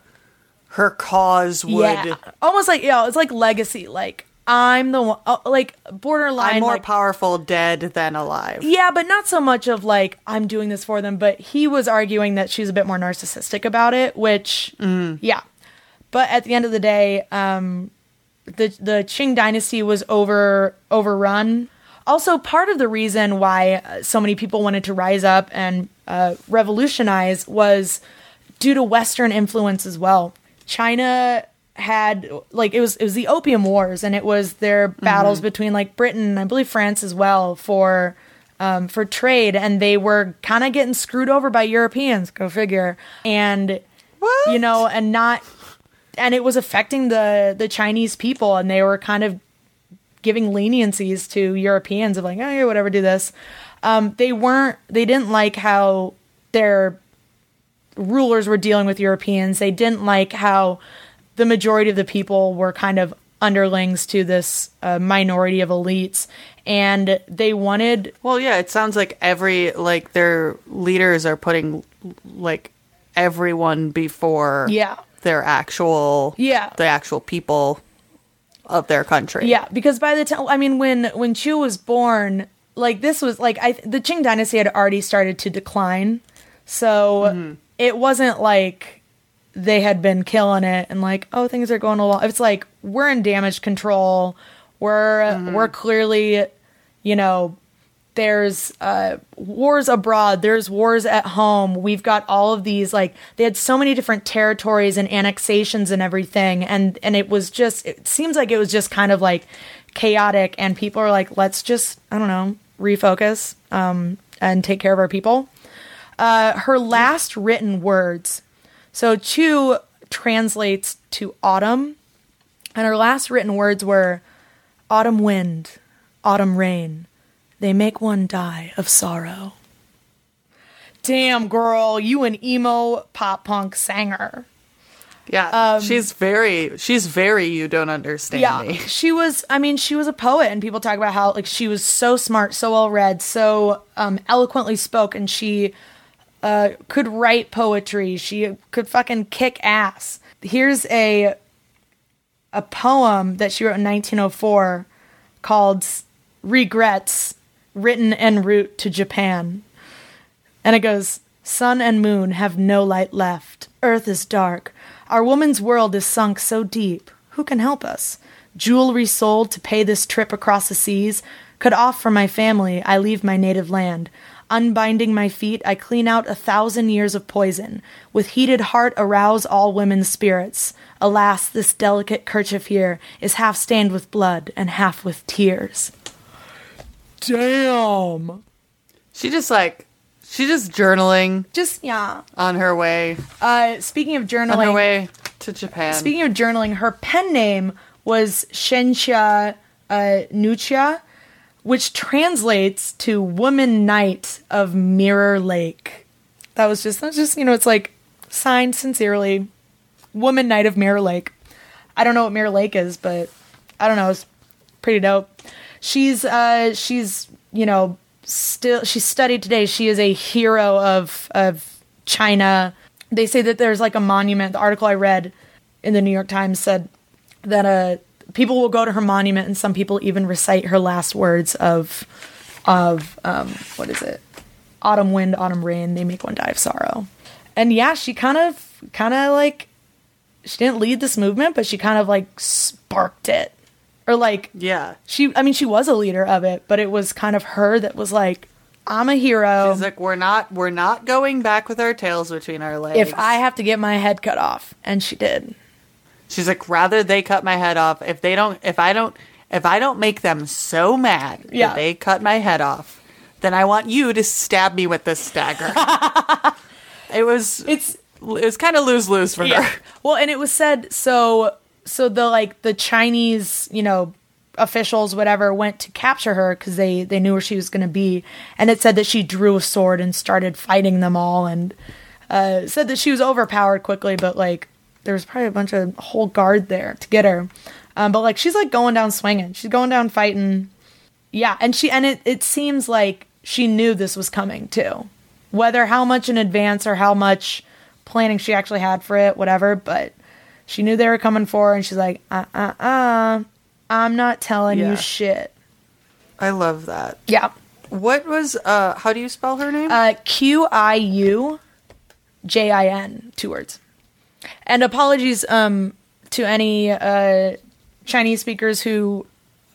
her cause would yeah. Almost like, yeah, it's like legacy. Like, I'm the one, uh, like borderline. I'm more like, powerful dead than alive. Yeah, but not so much of like I'm doing this for them, but he was arguing that she's a bit more narcissistic about it, which yeah. But at the end of the day, um the the Qing dynasty was over overrun. Also, part of the reason why uh, so many people wanted to rise up and uh, revolutionize was due to Western influence as well. China had like it was it was the Opium Wars, and it was their battles between like Britain and I believe France as well for um, for trade, and they were kind of getting screwed over by Europeans. Go figure. And What? you know, and not and it was affecting the the Chinese people, and they were kind of giving leniencies to Europeans of like, oh, yeah, whatever, do this. Um, they weren't. They didn't like how their rulers were dealing with Europeans. They didn't like how the majority of the people were kind of underlings to this uh, minority of elites, and they wanted Well, yeah, it sounds like every like their leaders are putting like everyone before Yeah. Their actual Yeah. the actual people of their country. Yeah, because by the time I mean when when Qiu was born, like this was like I the Qing dynasty had already started to decline. So mm-hmm. it wasn't like they had been killing it and like, oh, things are going along. It's like we're in damage control. We're mm-hmm. we're clearly, you know, there's uh, wars abroad. There's wars at home. We've got all of these like they had so many different territories and annexations and everything, and and it was just it seems like it was just kind of like chaotic, and people are like, let's just I don't know refocus um, and take care of our people. Uh, her last written words. So Qiu translates to autumn, and her last written words were autumn wind, autumn rain. They make one die of sorrow. Damn, girl, you an emo pop punk singer. Yeah, she's very, she's very. You don't understand Yeah, me. [laughs] she was. I mean, she was a poet, and people talk about how like she was so smart, so well read, so um, eloquently spoke, and she uh, could write poetry. She could fucking kick ass. Here's a a poem that she wrote in 1904 called "Regrets," written en route to Japan. And it goes, Sun and moon have no light left. Earth is dark. Our woman's world is sunk so deep. Who can help us? Jewelry sold to pay this trip across the seas. Cut off from my family, I leave my native land. Unbinding my feet, I clean out a thousand years of poison. With heated heart, arouse all women's spirits. Alas, this delicate kerchief here is half stained with blood and half with tears. Damn. She just like, she just journaling Just yeah. on her way, Uh, speaking of journaling on her journaling, way to Japan. speaking of journaling, her pen name was Shenxia uh, Nuchia, which translates to Woman Knight of Mirror Lake. That was just that's just you know it's like signed sincerely, Woman Knight of Mirror Lake. I don't know what Mirror Lake is, but I don't know. It's pretty dope. She's uh she's you know still she studied today. She is a hero of of China. They say that there's like a monument. The article I read in the New York Times said that uh people will go to her monument and some people even recite her last words of of um what is it? Autumn wind, autumn rain, they make one die of sorrow. And yeah, she kind of kind of like she didn't lead this movement, but she kind of like sparked it. Or like yeah, she I mean she was a leader of it, but it was kind of her that was like I'm a hero. she's like, we're not, we're not going back with our tails between our legs. if I have to get my head cut off, and she did. She's like, rather they cut my head off. If they don't, if I don't, if I don't make them so mad Yeah. that they cut my head off, then I want you to stab me with this stagger. [laughs] it was, It's it was kind of lose lose for yeah. her. Well, and it was said so so the like the Chinese, you know, officials whatever went to capture her cuz they they knew where she was going to be and it said that she drew a sword and started fighting them all and uh said that she was overpowered quickly but like there was probably a bunch of whole guard there to get her. Um but like she's like going down swinging. She's going down fighting. Yeah, and she and it it seems like she knew this was coming too. Whether how much in advance or how much planning she actually had for it, whatever, but she knew they were coming for her and she's like, uh uh uh, I'm not telling Yeah. you shit. I love that. Yeah. What was, uh, how do you spell her name? Uh, Q I U J I N, two words. And apologies um, to any uh, Chinese speakers who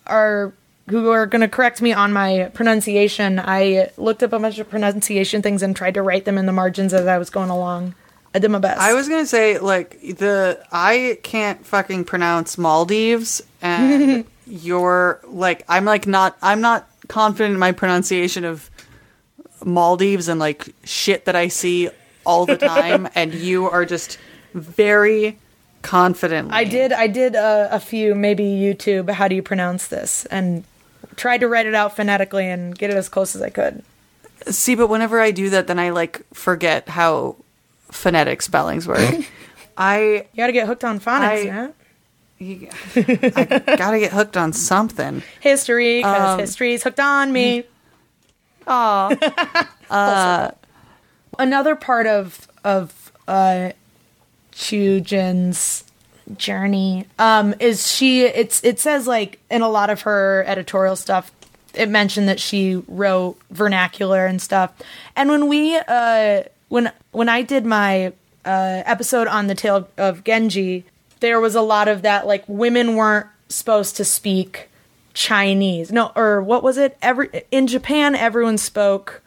are who are going to correct me on my pronunciation. I looked up a bunch of pronunciation things and tried to write them in the margins as I was going along. I did my best. I was gonna say like the I can't fucking pronounce Maldives and [laughs] you're like I'm like not I'm not confident in my pronunciation of Maldives and like shit that I see all the time [laughs] and you are just very confident. I did. I did uh, a few, maybe YouTube. How do you pronounce this? And tried to write it out phonetically and get it as close as I could. see, but whenever I do that, then I like forget how phonetic spellings work. I You got to get hooked on phonics, I- yeah. you- I gotta get hooked on something. History, because Um, history's hooked on me. Aw. [laughs] Another part of of uh, Qiu Jin's journey um, is she. It's it says like in a lot of her editorial stuff. It mentioned that she wrote vernacular and stuff. And when we uh, when when I did my uh, episode on the tale of Genji, there was a lot of that like women weren't supposed to speak Chinese. No, or what was it? Every in Japan, everyone spoke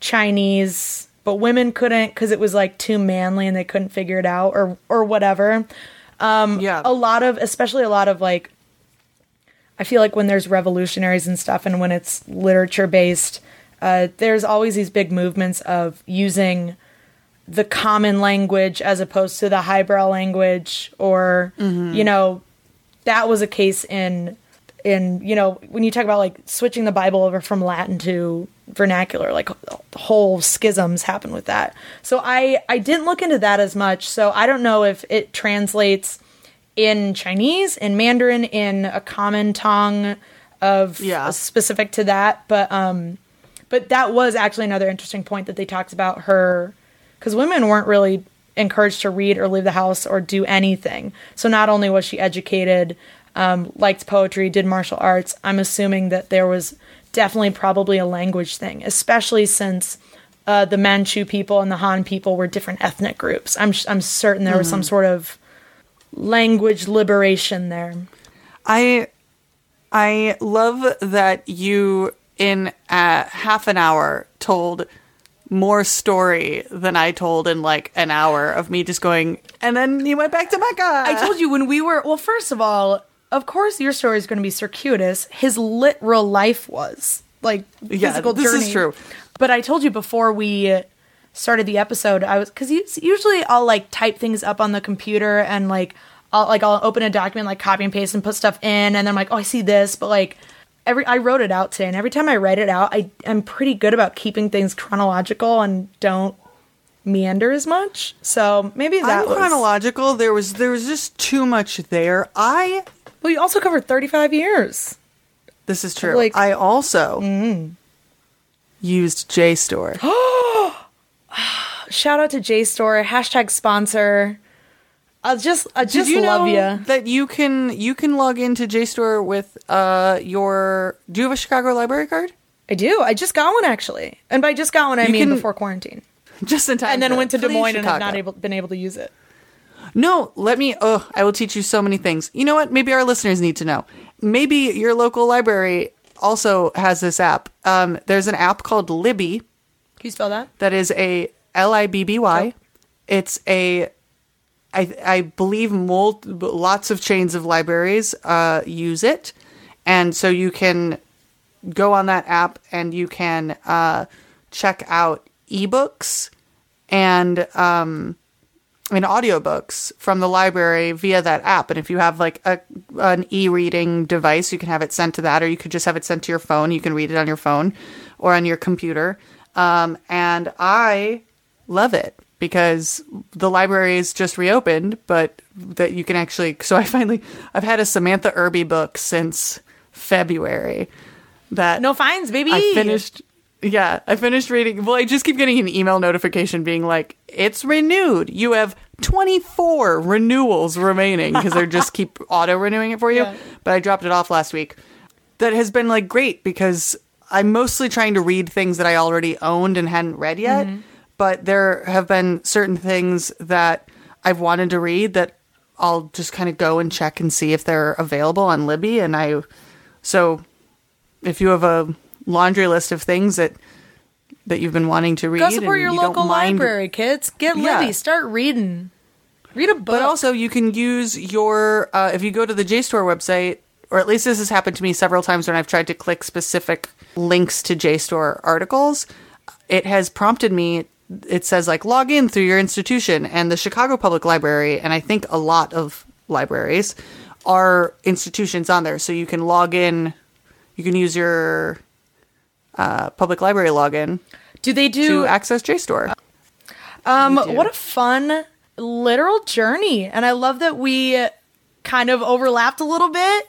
Chinese, but women couldn't because it was like too manly and they couldn't figure it out, or or whatever. Um, Yeah. a lot of, especially a lot of like, I feel like when there's revolutionaries and stuff, and when it's literature based, uh, there's always these big movements of using the common language as opposed to the highbrow language, or you know, that was a case in in you know when you talk about like switching the bible over from latin to vernacular like whole schisms happen with that. So i i didn't look into that as much. So i don't know if it translates in chinese in mandarin in a common tongue of Yeah. specific to that. But um but that was actually another interesting point that they talked about her because women weren't really encouraged to read or leave the house or do anything. So not only was she educated, um, liked poetry, did martial arts, I'm assuming that there was definitely probably a language thing, especially since uh, the Manchu people and the Han people were different ethnic groups. I'm I'm certain there was some sort of language liberation there. I I love that you in uh, half an hour told more story than I told in like an hour of me just going, and then he went back to Mecca. I told you when we were well. First of all, of course, your story is going to be circuitous. His literal life was like Yeah, physical this is true. But I told you before we started the episode, I was because usually I'll like type things up on the computer and like I'll like I'll open a document, like copy and paste and put stuff in, and then I'm like, oh, I see this, but like. Every I wrote it out today, and every time I write it out, I am pretty good about keeping things chronological and don't meander as much. So maybe that I'm was chronological. There was there was just too much there. I Well, you also covered 35 years. this is true. Like- I also mm. used JSTOR. [gasps] Shout out to JSTOR, hashtag sponsor. I just, I just Did you love know you. that you can you can log into JSTOR with uh your do you have a Chicago library card? I do. I just got one actually, and by just got one, I You mean can- before quarantine, Just in time. and then went to Des Moines and have not able been able to use it. No, let me. Oh, I will teach you so many things. You know what? Maybe our listeners need to know. Maybe your local library also has this app. Um, there's an app called Libby Can you spell that? that is a L I B B Y. It's a, I I believe mul- lots of chains of libraries uh, use it, and so you can go on that app and you can uh, check out ebooks and um, and audiobooks from the library via that app. And if you have like a an e-reading device, you can have it sent to that, or you could just have it sent to your phone. You can read it on your phone or on your computer. Um, and I love it because the library is just reopened, but that you can actually. So I finally, I've had a Samantha Irby book since February. That No fines, baby. I finished. Yeah, I finished reading. Well, I just keep getting an email notification being like, "It's renewed. You have 24 renewals remaining because they just [laughs] keep auto renewing it for you." Yeah. But I dropped it off last week. That has been like great because I'm mostly trying to read things that I already owned and hadn't read yet. Mm-hmm. But there have been certain things that I've wanted to read that I'll just kind of go and check and see if they're available on Libby. And I, so if you have a laundry list of things that that you've been wanting to read, Go support your you local mind- library, kids. Get Yeah. Libby. Start reading. Read a book. But also, you can use your uh, if you go to the JSTOR website, or at least this has happened to me several times when I've tried to click specific links to JSTOR articles. It has prompted me. It says like log in through your institution, and the Chicago Public Library, and I think a lot of libraries are institutions on there, so you can log in. You can use your uh, public library login do they do to access JSTOR. Um, what a fun literal journey. And I love that we kind of overlapped a little bit.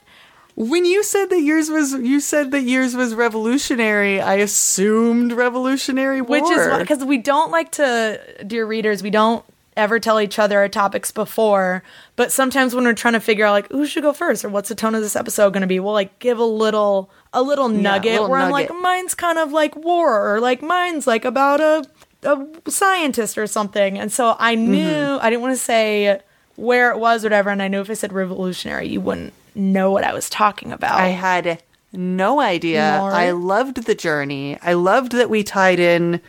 When you said that yours was, you said that yours was revolutionary. I assumed Revolutionary War, Which is because we don't like to, dear readers, we don't ever tell each other our topics before. But sometimes when we're trying to figure out like who should go first or what's the tone of this episode going to be, we'll like give a little a little nugget little where I'm like mine's kind of like war or like mine's like about a a scientist or something. And so I mm-hmm. knew I didn't want to say where it was, or whatever. And I knew if I said revolutionary, you wouldn't know what I was talking about. I had no idea. Nor- I loved the journey. I loved that we tied in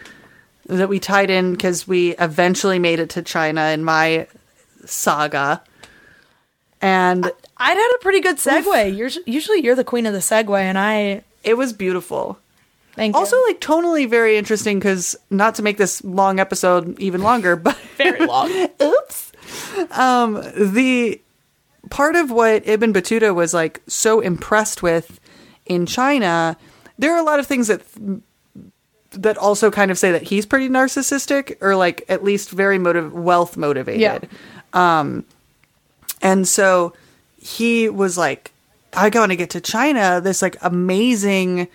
that we tied in because we eventually made it to China in my saga. And I'd had a pretty good segue. You're, usually you're the queen of the segue, and I it was beautiful. thank Also, you. Also, like tonally very interesting because not to make this long episode even longer, but very long. [laughs] oops. Um, the part of what Ibn Battuta was like so impressed with in China, there are a lot of things that that also kind of say that he's pretty narcissistic or like at least very motive wealth motivated. Um, and so he was like, I want to get to China, this like amazing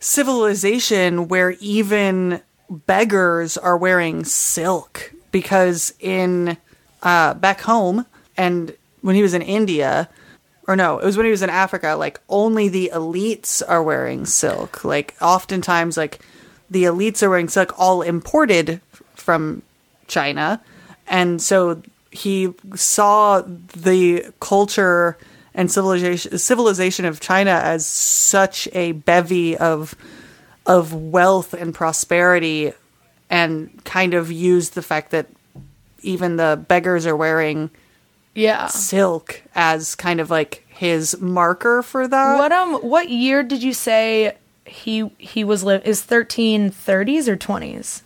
civilization where even beggars are wearing silk because in uh, back home and when he was in India or no, it was when he was in Africa, like only the elites are wearing silk. Like oftentimes like the elites are wearing silk all imported from China. And so he saw the culture and civilization civilization of China as such a bevy of of wealth and prosperity and kind of used the fact that even the beggars are wearing Yeah. silk as kind of like his marker for that. What um? What year did you say he he was live? Is thirteen thirties or twenties?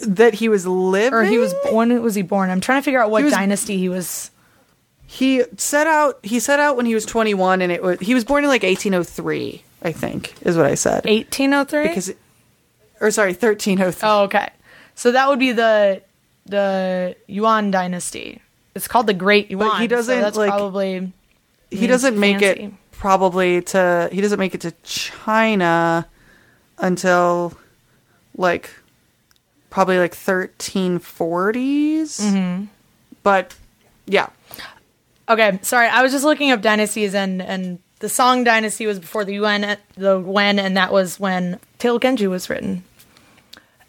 That he was living Or he was when was he born? I'm trying to figure out what He was- dynasty he was. he set out he set out when he was 21 and it was he was born in like 1803 i think is what i said 1803. because it- or sorry 1303 oh, okay. So that would be the the Yuan dynasty. It's called the Great Yuan. he doesn't, that's like- probably he doesn't make it probably to he doesn't make it to china until like probably like 1340s Mm-hmm. but yeah Okay, sorry. I was just looking up dynasties, and and the Song dynasty was before the Yuan, the Wen, and that was when Tale Genji was written.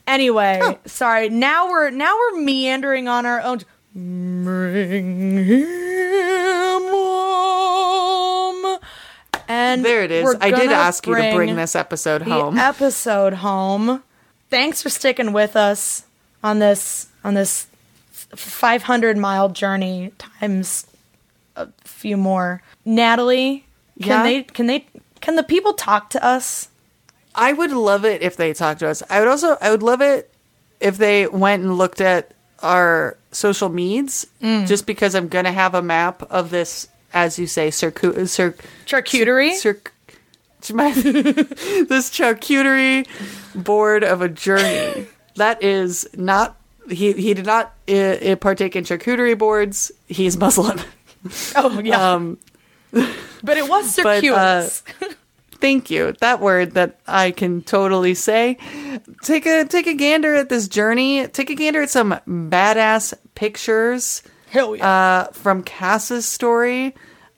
Anyway, sorry. Now we're now we're meandering on our own. Bring him home. And there it is i did ask you to bring this episode the home episode home. Thanks for sticking with us on this on this 500 mile journey times a few more. Natalie, can Yeah? they can they can the people talk to us? I would love it if they talked to us. I would also I would love it if they went and looked at our social meds Mm. just because I'm going to have a map of this as you say circu- cir- Charcuterie? circ- [laughs] my- this charcuterie board of a journey. That is not he he did not uh, uh, partake in charcuterie boards. He's Muslim. oh yeah. [laughs] Um but it was [laughs] but, uh, circuitous. Thank you. That word that I can totally say. Take a take a gander at this journey. Take a gander at some badass pictures Hell yeah. uh, from Cass's story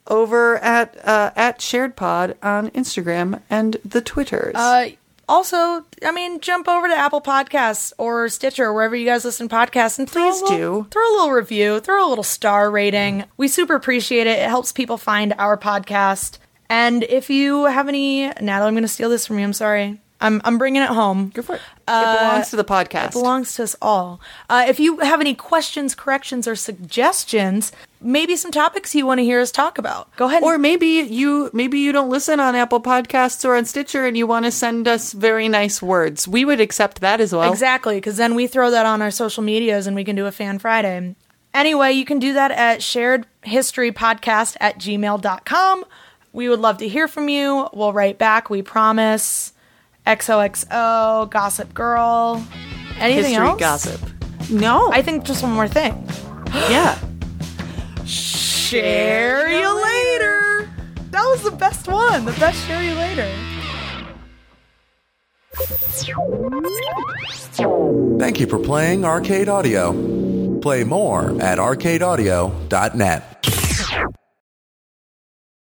over at uh, at Shared Pod on Instagram and the Twitters. Uh, also, I mean, jump over to Apple Podcasts or Stitcher, wherever you guys listen to podcasts, and Please little, do. throw a little review, throw a little star rating. We super appreciate it. It helps people find our podcast. And if you have any, Natalie, I'm going to steal this from you. I'm sorry. I'm I'm bringing it home. Go for it. it belongs to the podcast. It belongs to us all. Uh, if you have any questions, corrections, or suggestions, maybe some topics you want to hear us talk about, go ahead. or maybe you maybe you don't listen on Apple Podcasts or on Stitcher and you want to send us very nice words. We would accept that as well. exactly, because then we throw that on our social medias and we can do a fan Friday. Anyway, you can do that at sharedhistorypodcast at gmail.com. We would love to hear from you. We'll write back, we promise. XOXO, Gossip Girl. Anything History else? gossip. No. I think just one more thing. [gasps] yeah. Share you later. That was the best one. The best share you later. Thank you for playing Arcade Audio. Play more at arcadeaudio.net.